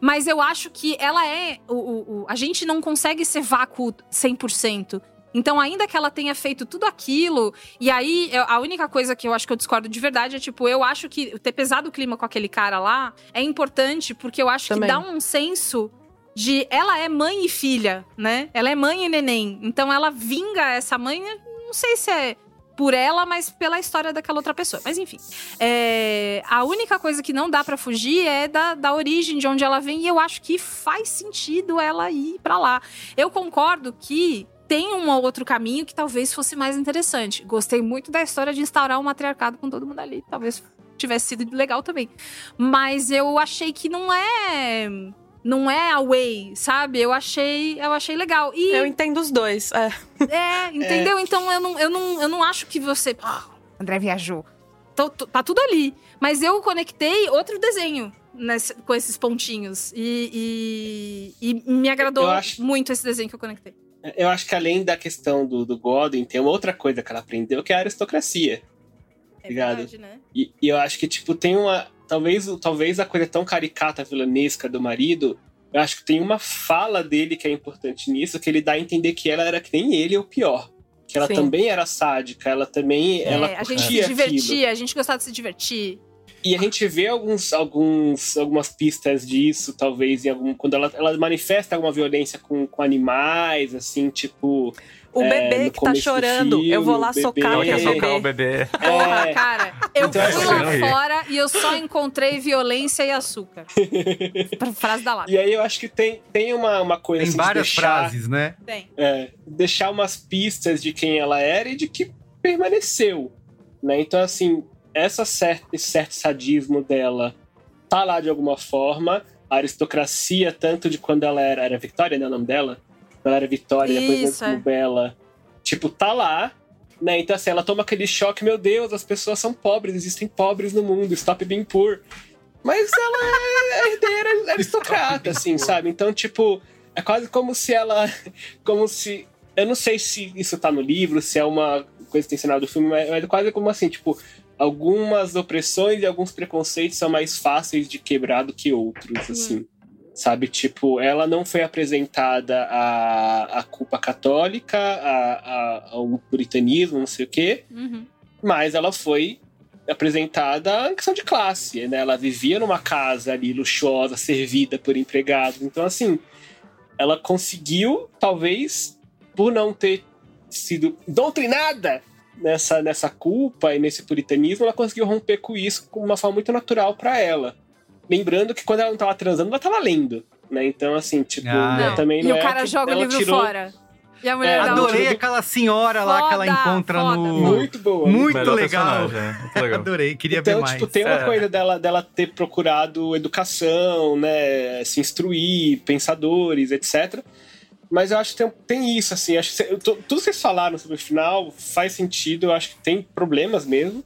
Mas eu acho que ela é. O, o- o- a gente não consegue ser vácuo 100%. Então, ainda que ela tenha feito tudo aquilo, e aí eu- a única coisa que eu acho que eu discordo de verdade é, tipo, eu acho que ter pesado o clima com aquele cara lá é importante, porque eu acho Também. que dá um senso de ela é mãe e filha, né? Ela é mãe e neném. Então ela vinga essa mãe, não sei se é por ela, mas pela história daquela outra pessoa. Mas enfim. É, a única coisa que não dá pra fugir é da, da origem, de onde ela vem, e eu acho que faz sentido ela ir pra lá. Eu concordo que tem um ou outro caminho que talvez fosse mais interessante. Gostei muito da história de instaurar um matriarcado com todo mundo ali. Talvez tivesse sido legal também. Mas eu achei que não é. Não é a way, sabe? Eu achei, eu achei legal. E Eu entendo os dois. É. é, entendeu? Então eu não, eu, não, eu não acho que você. Ah, André viajou. Tô- tô- tá tudo ali. Mas eu conectei outro desenho nesse- com esses pontinhos. E, e, e me agradou acho- muito esse desenho que eu conectei. Eu acho que além da questão do, do Godwin, tem uma outra coisa que ela aprendeu, que é a aristocracia. É Ligado? verdade, né? E, e eu acho que, tipo, tem uma. Talvez, o- talvez a coisa tão caricata, vilanesca do marido. Eu acho que tem uma fala dele que é importante nisso, que ele dá a entender que ela era que nem ele ou pior. Que ela Sim. também era sádica, ela também. ela É, a gente se divertia, aquilo. a gente gostava de se divertir. E a gente vê alguns, alguns, algumas pistas disso, talvez, em algum, quando ela, ela manifesta alguma violência com, com animais, assim, tipo. O é, bebê no que tá chorando, eu filme, vou lá o bebê. socar Ela o bebê. socar o bebê. Porra, É. cara, eu Então, fui assim, lá fora e eu só encontrei violência e açúcar. Pra- Frase da lápide. E aí eu acho que tem, tem uma, uma coisa Tem assim, de várias deixar, frases, né? Tem. é, deixar umas pistas de quem ela era e de que permaneceu. Né? Então, assim, essa certa, esse certo sadismo dela tá lá de alguma forma. A aristocracia, tanto de quando ela era. Era Victoria, né? O nome dela? Ela era Victoria, depois como é. Bela. Tipo, tá lá. Né? Então, assim, ela toma aquele choque: meu Deus, as pessoas são pobres, existem pobres no mundo, stop being poor. Mas ela é herdeira aristocrata, assim, sabe? Então, tipo, é quase como se ela. Como se. Eu não sei se isso tá no livro, se é uma coisa intencional do filme, mas é quase como assim, tipo, algumas opressões e alguns preconceitos são mais fáceis de quebrar do que outros, assim. Sabe, tipo, ela não foi apresentada a, a culpa católica, a, a, ao puritanismo, não sei o quê, Uhum. mas ela foi apresentada a questão de classe, né? Ela vivia numa casa ali luxuosa, servida por empregados. Então, assim, ela conseguiu, talvez, por não ter sido doutrinada nessa, nessa culpa e nesse puritanismo, ela conseguiu romper com isso com uma forma muito natural pra ela. Lembrando que quando ela não tava transando, ela tava lendo, né? Então, assim, tipo, Ah, né, é. também não E o é cara que joga o livro tirou- fora. E a mulher É, um- Adorei tudo- aquela senhora lá que ela Foda, encontra foda, no. foda. Muito boa. Muito legal. personagem, muito legal. Adorei, queria então, ver mais. tipo, tem uma É. coisa dela, dela ter procurado educação, né? Se instruir, pensadores, etc. Mas eu acho que tem, tem isso, assim. Acho que cê- eu tô- tudo que vocês falaram sobre o final faz sentido. Eu acho que tem problemas mesmo.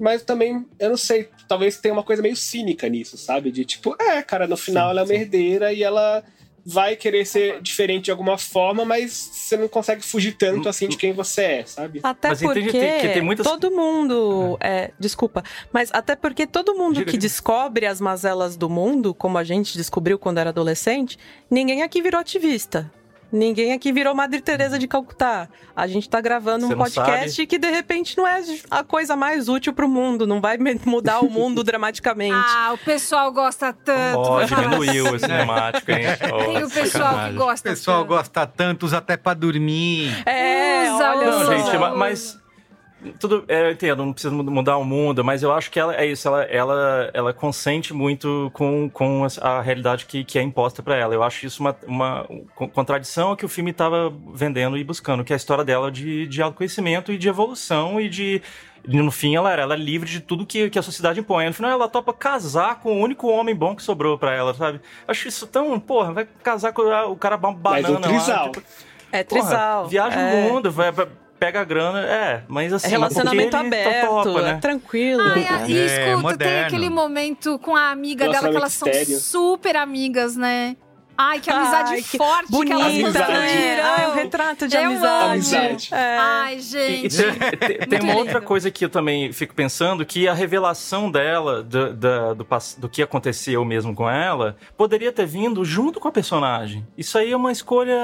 Mas também, eu não sei, talvez tenha uma coisa meio cínica nisso, sabe? De tipo, é, cara, no final ela é uma herdeira e ela vai querer ser diferente de alguma forma, mas você não consegue fugir tanto assim de quem você é, sabe? Até Mas porque tem muitas- todo mundo. É, desculpa, mas até porque todo mundo Diga, que descobre as mazelas do mundo, como a gente descobriu quando era adolescente, ninguém aqui virou ativista. Ninguém aqui virou Madre Teresa de Calcutá. A gente tá gravando Você um podcast sabe. que de repente não é a coisa mais útil pro mundo, não vai mudar o mundo dramaticamente. Ah, o pessoal gosta tanto. Ó, diminuiu a cinemática, hein? Ó, Tem o pessoal que sacanagem. O gosta pessoal gosta tanto, usa até pra dormir. É, Usa, olha Não, gente, ma- mas. Tudo, é, eu entendo, não precisa mud- mudar o mundo, mas eu acho que ela é isso, ela, ela, ela consente muito com, com a realidade que, que é imposta pra ela. Eu acho isso uma, uma co- contradição ao que o filme estava vendendo e buscando, que é a história dela de, de autoconhecimento e de evolução e de. No fim, ela era, ela é livre de tudo que, que a sociedade impõe. No final, ela topa casar com o único homem bom que sobrou pra ela, sabe? Acho isso tão. Porra, vai casar com o cara ba- Mas banana um trisal. lá. Tipo, É porra, trisal. viaja é. o mundo, vai, vai- pega a grana. É, mas assim. É relacionamento aberto, topa, né? é tranquilo. Ai, a- e É, escuta, tem moderno. aquele momento com a amiga dela que elas são super amigas, né? Ai, que amizade Ai, que forte que bonita, elas Amizade. né? Ai, o construíram. retrato de Eu amizade. Amizade. É. Ai, E gente. tem, tem- tem Muito uma outra lindo. coisa que eu também fico pensando, que a revelação dela, do, do, pass- do que aconteceu mesmo com ela, poderia ter vindo junto com a personagem. Isso aí é uma escolha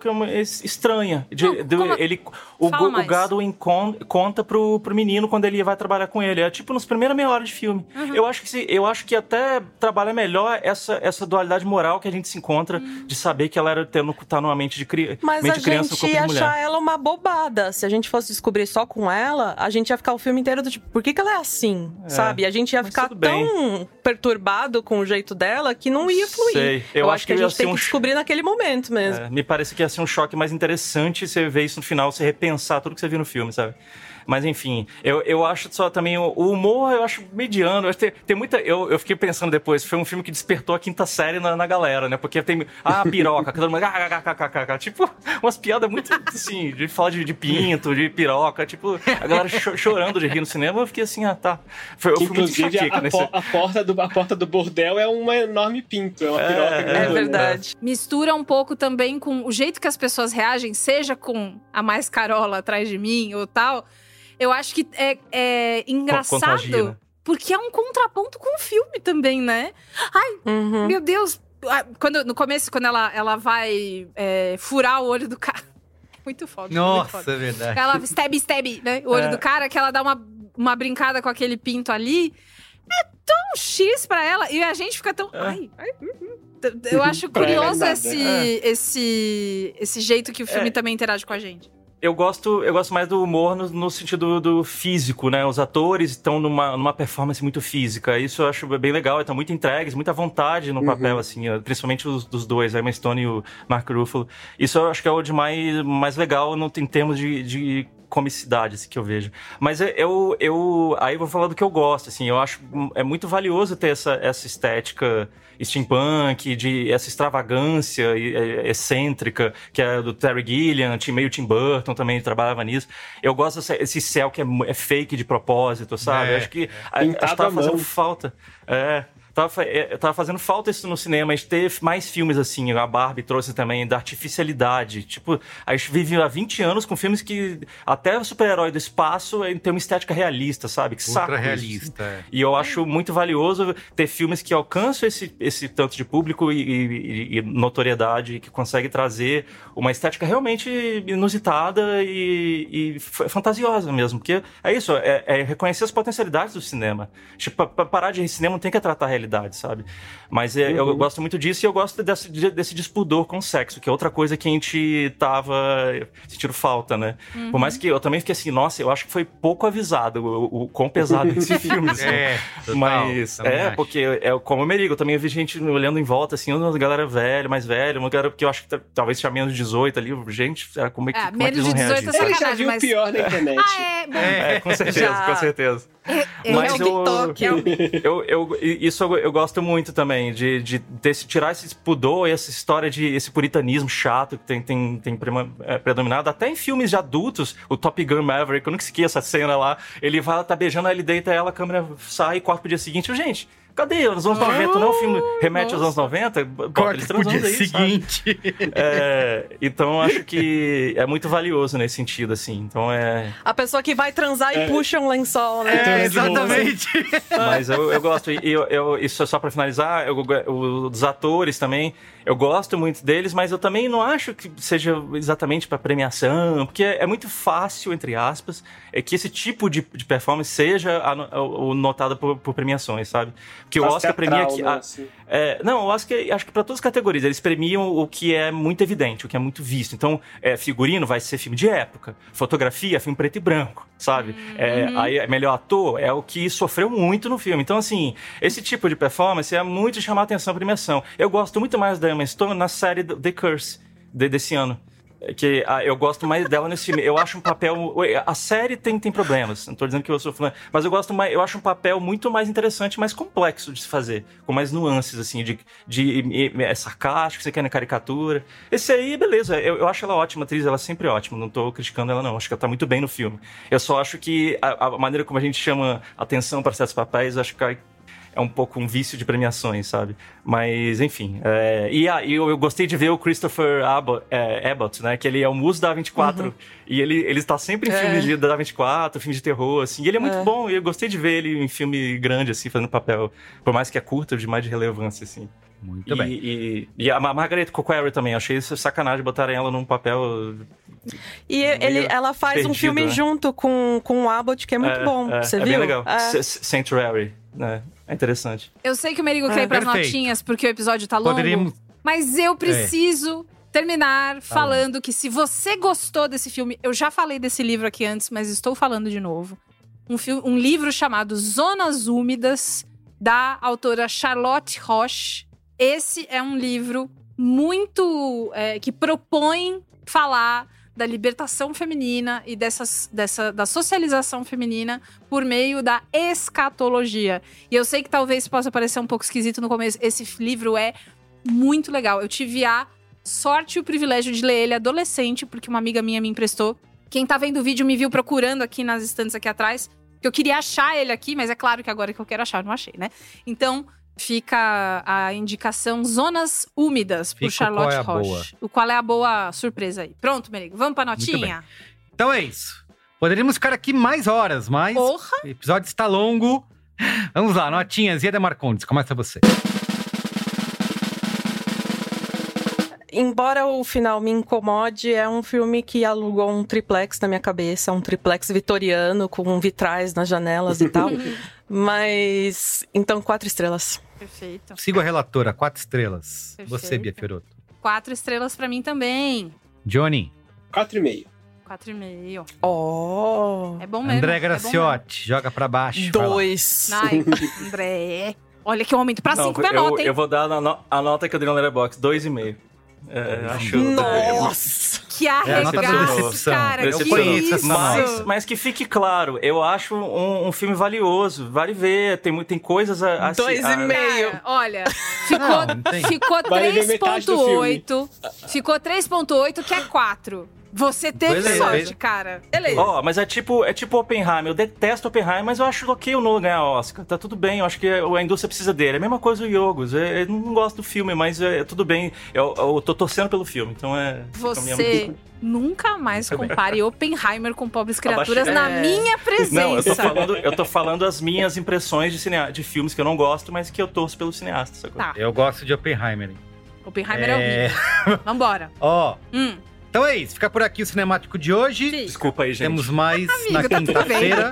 que é estranha. De- Não, do- como- ele, o, o con- conta pro, pro menino quando ele vai trabalhar com ele. É tipo nos primeiros meia hora de filme. Uhum. Eu, acho que eu acho que até trabalha melhor essa, essa dualidade moral que a gente se encontra Hum. de saber que ela era tendo, tá numa mente de, cri, Mas mente a de criança no gente corpo ia de mulher. achar ela uma bobada. Se a gente fosse descobrir só com ela, a gente ia ficar o filme inteiro do tipo, por que, que ela é assim? É, Sabe? A gente ia mas ficar tão perturbado com o jeito dela que não ia fluir. Sei. Eu acho acho que, que a gente tem um que descobrir naquele momento mesmo. É, me parece que ia ser um choque mais interessante você ver isso no final, você repensar tudo que você viu no filme, sabe? Mas enfim, eu, eu acho só também o, o humor, eu acho mediano. Eu acho tem, tem muita. Eu, eu fiquei pensando depois, foi um filme que despertou a quinta série na, na galera, né? Porque tem. Ah, piroca, todo mundo. ah, ah, ah, ah, ah, ah, Tipo, umas piadas muito assim, de falar de, de pinto, de piroca, tipo, a galera cho- chorando de rir no cinema. Eu fiquei assim, ah, tá. Foi, eu Que, fui muito inclusive, a, enxaqueca nesse. a porta do, a porta do bordel é um enorme pinto, é uma É, piroca é grandona. verdade. Mistura um pouco também com o jeito que as pessoas reagem, seja com a mais carola atrás de mim ou tal. Eu acho que é, é engraçado. contagia, né? Porque é um contraponto com o filme também, né? Ai, Uhum. meu Deus. Ah, Quando, no começo, quando ela, ela vai é, furar o olho do cara. Muito foda. muito Nossa, foda. é verdade. Ela stab, stab, né? O olho É. do cara, que ela dá uma, uma brincada com aquele pinto ali. É tão X pra ela. E a gente fica tão. Ai, ai, hum. Eu acho é curioso esse, É. esse, esse jeito que o filme É. também interage com a gente. Eu gosto, eu gosto mais do humor no, no sentido do físico, né? Os atores estão numa, numa performance muito física. Isso eu acho bem legal. Estão muito entregues, muita vontade no papel, assim. ó, Principalmente os dos dois, a Emma Stone e o Mark Ruffalo. Isso eu acho que é o de mais, mais legal no, em termos de, de comicidade, assim, que eu vejo. Mas eu, eu... Aí eu vou falar do que eu gosto, assim. Eu acho... É muito valioso ter essa, essa estética steampunk, de essa extravagância e- e- excêntrica, que é do Terry Gilliam, Tim- meio Tim Burton também trabalhava nisso. Eu gosto desse esse céu que é, é fake de propósito, sabe? É, acho que, é. a- acho que fazendo falta. É. Tava, é, tava fazendo falta isso no cinema, a gente ter mais filmes assim. A Barbie trouxe também da artificialidade. Tipo, a gente vive há 20 anos com filmes que até o super-herói do espaço tem uma estética realista, sabe? Que saco Ultra realista. é. E eu acho muito valioso ter filmes que alcançam esse, esse tanto de público e, e- e notoriedade, que consegue trazer uma estética realmente inusitada e, e fantasiosa mesmo. Porque é isso, é, é reconhecer as potencialidades do cinema. Tipo, pra parar de cinema não tem que tratar a realidade, sabe? Mas é, eu gosto muito disso e eu gosto desse, de- desse despudor com o sexo, que é outra coisa que a gente tava sentindo falta, né? Por mais que eu também fiquei assim, nossa, eu acho que foi pouco avisado o, o quão pesado é esse filme. assim. É, total, Mas é, acho. porque é como o Merigo, eu também vi gente olhando em volta, assim, uma galera velha, mais velha, uma galera que eu acho que t- talvez tinha menos de 18 ali. Gente, era como é que, É, como é que menos eles de vão 18 reagir? é Ele já sacanagem, viu mas- o pior na internet. Ah, é? Bom, É, com certeza, Já. com certeza. é, Mas é o eu- TikTok. É o... Eu, eu, isso eu, eu gosto muito também, de, de desse, tirar esse pudor e essa história de esse puritanismo chato que tem, tem, tem é, predominado. Até em filmes de adultos, o Top Gun Maverick, eu nunca esqueço essa cena lá. Ele vai, tá beijando, ele deita ela, a câmera sai e corta pro dia seguinte. Gente, Cadê? Nos anos 90, não é um filme remete aos anos 90? Bota Corta eles pro transando dia aí, seguinte. É, então eu acho que é muito valioso nesse sentido, assim. Então é. A pessoa que vai transar É. e puxa um lençol, né? É, de novo. exatamente. Mas eu, eu gosto, e eu, eu- isso é só pra finalizar, eu, eu- os atores também, eu gosto muito deles, mas eu também não acho que seja exatamente pra premiação, porque é, é muito fácil, entre aspas, é que esse tipo de, de performance seja ano- o- o notado por, por premiações, sabe? Porque o Oscar premia que. né, a- assim. é, não, o Oscar, acho que pra todas as categorias, eles premiam o que é muito evidente, o que é muito visto. Então, é, figurino vai ser filme de época, fotografia, filme preto e branco, sabe? É, aí, é melhor ator é o que sofreu muito no filme. Então, assim, esse tipo de performance é muito chamar atenção à premiação. Eu gosto muito mais da Emma Stone na série The Curse, de- desse ano. Que ah, eu gosto mais dela nesse filme. Eu acho um papel. A série tem, tem problemas. Não tô dizendo que eu sou fã, mas eu gosto mais. Eu acho um papel muito mais interessante, mais complexo de se fazer. Com mais nuances, assim, de, de, de é sarcástico, você quer na caricatura. Esse aí, beleza. Eu, eu acho ela ótima, atriz, ela é sempre ótima. Não tô criticando ela, não. Acho que ela tá muito bem no filme. Eu só acho que a, a maneira como a gente chama atenção para certos papéis, acho que é um pouco um vício de premiações, sabe? Mas, enfim. é, e ah, eu, eu gostei de ver o Christopher Abbott, é, Abbott, né? Que ele é o muso da 24. Uhum. E ele, ele está sempre em É. filmes de, da 24, filmes de terror, assim. E ele é muito É. bom. E eu gostei de ver ele em filme grande, assim, fazendo papel. Por mais que é curto, de mais de relevância, assim. Muito e, bem. E, e a Ma- Margaret Coquary também. Achei isso sacanagem botarem ela num papel... E ele, ela faz um perdido, filme né? junto com, com o Abbott, que é muito é, bom. é, Você é viu? bem legal. É. Sanctuary, né? É interessante. Eu sei que o Merigo Ah, quer ir pras perfeito. notinhas porque o episódio tá longo. Poderíamos. Mas eu preciso terminar Tá falando que se você gostou desse filme, eu já falei desse livro aqui antes, mas estou falando de novo. Um, fil- um livro chamado Zonas Úmidas, da autora Charlotte Roche. Esse é um livro muito. é, que propõe falar da libertação feminina e dessas, dessa, da socialização feminina por meio da escatologia. E eu sei que talvez possa parecer um pouco esquisito no começo. Esse livro é muito legal. Eu tive a sorte e o privilégio de ler ele adolescente, porque uma amiga minha me emprestou. Quem tá vendo o vídeo me viu procurando aqui nas estantes aqui atrás, que eu queria achar ele aqui, mas é claro que agora que eu quero achar, eu não achei, né? Então, fica a indicação Zonas Úmidas, por Fica Charlotte qual é a Roche. boa. O qual é a boa surpresa aí. Pronto, Merigo, vamos pra notinha? Então é isso. Poderíamos ficar aqui mais horas, mas Porra! o episódio está longo. Vamos lá, notinhas. Ieda Marcondes, começa você. Embora o final me incomode, é um filme que alugou um triplex na minha cabeça, um triplex vitoriano com vitrais nas janelas e tal. Mas. Então, quatro estrelas. Perfeito. Sigo a relatora, quatro estrelas. Perfeito. Você, Bia Fioroto. Quatro estrelas pra mim também. Johnny, 4,5. Quatro e meio. Oh! É bom mesmo. André é bom mesmo. Graciotti, joga pra baixo. Dois. Ai, André. Olha que aumento pra Não, cinco minha eu, nota, hein? eu vou dar a, no- a nota que eu dei no Letterboxd, dois e meio. É, acho... Nossa! Que É da arregaço, decepção. cara. Eu que conheço isso? Mas, mas que fique claro, eu acho um, um filme valioso, vale ver, tem, tem coisas a, a Dois e a- meio. Cara, olha, ficou, Não, não tem. ficou Vale ver metade do 3.8. Ficou 3.8, que é 4. Você teve Beleza. sorte, cara. Beleza. Ó, mas é tipo, é tipo Oppenheimer. Eu detesto Oppenheimer, mas eu acho ok o Nolan ganhar Oscar. Tá tudo bem, eu acho que a indústria precisa dele. É a mesma coisa o Yogos. É, eu não gosto do filme, mas é, tudo bem. Eu, eu tô torcendo pelo filme, então é. Você nunca mais compare Oppenheimer com Pobres Criaturas na É. minha presença. Não, eu tô falando, eu tô falando as minhas impressões de, cinea... de filmes que eu não gosto, mas que eu torço pelo cineasta. Tá, Eu gosto de Oppenheimer. Oppenheimer é, É. horrível. Vambora. Ó, Hum, então é isso. Fica por aqui o cinemático de hoje. Sim. Desculpa aí, gente. Temos mais na Amigo, tá tudo quinta-feira.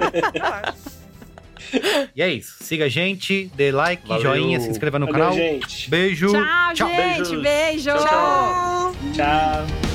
e é isso. Siga a gente, dê like, Valeu. joinha, se inscreva no Valeu, canal. gente. Beijo. tchau, gente. Beijos. Beijo. Tchau, tchau. Tchau.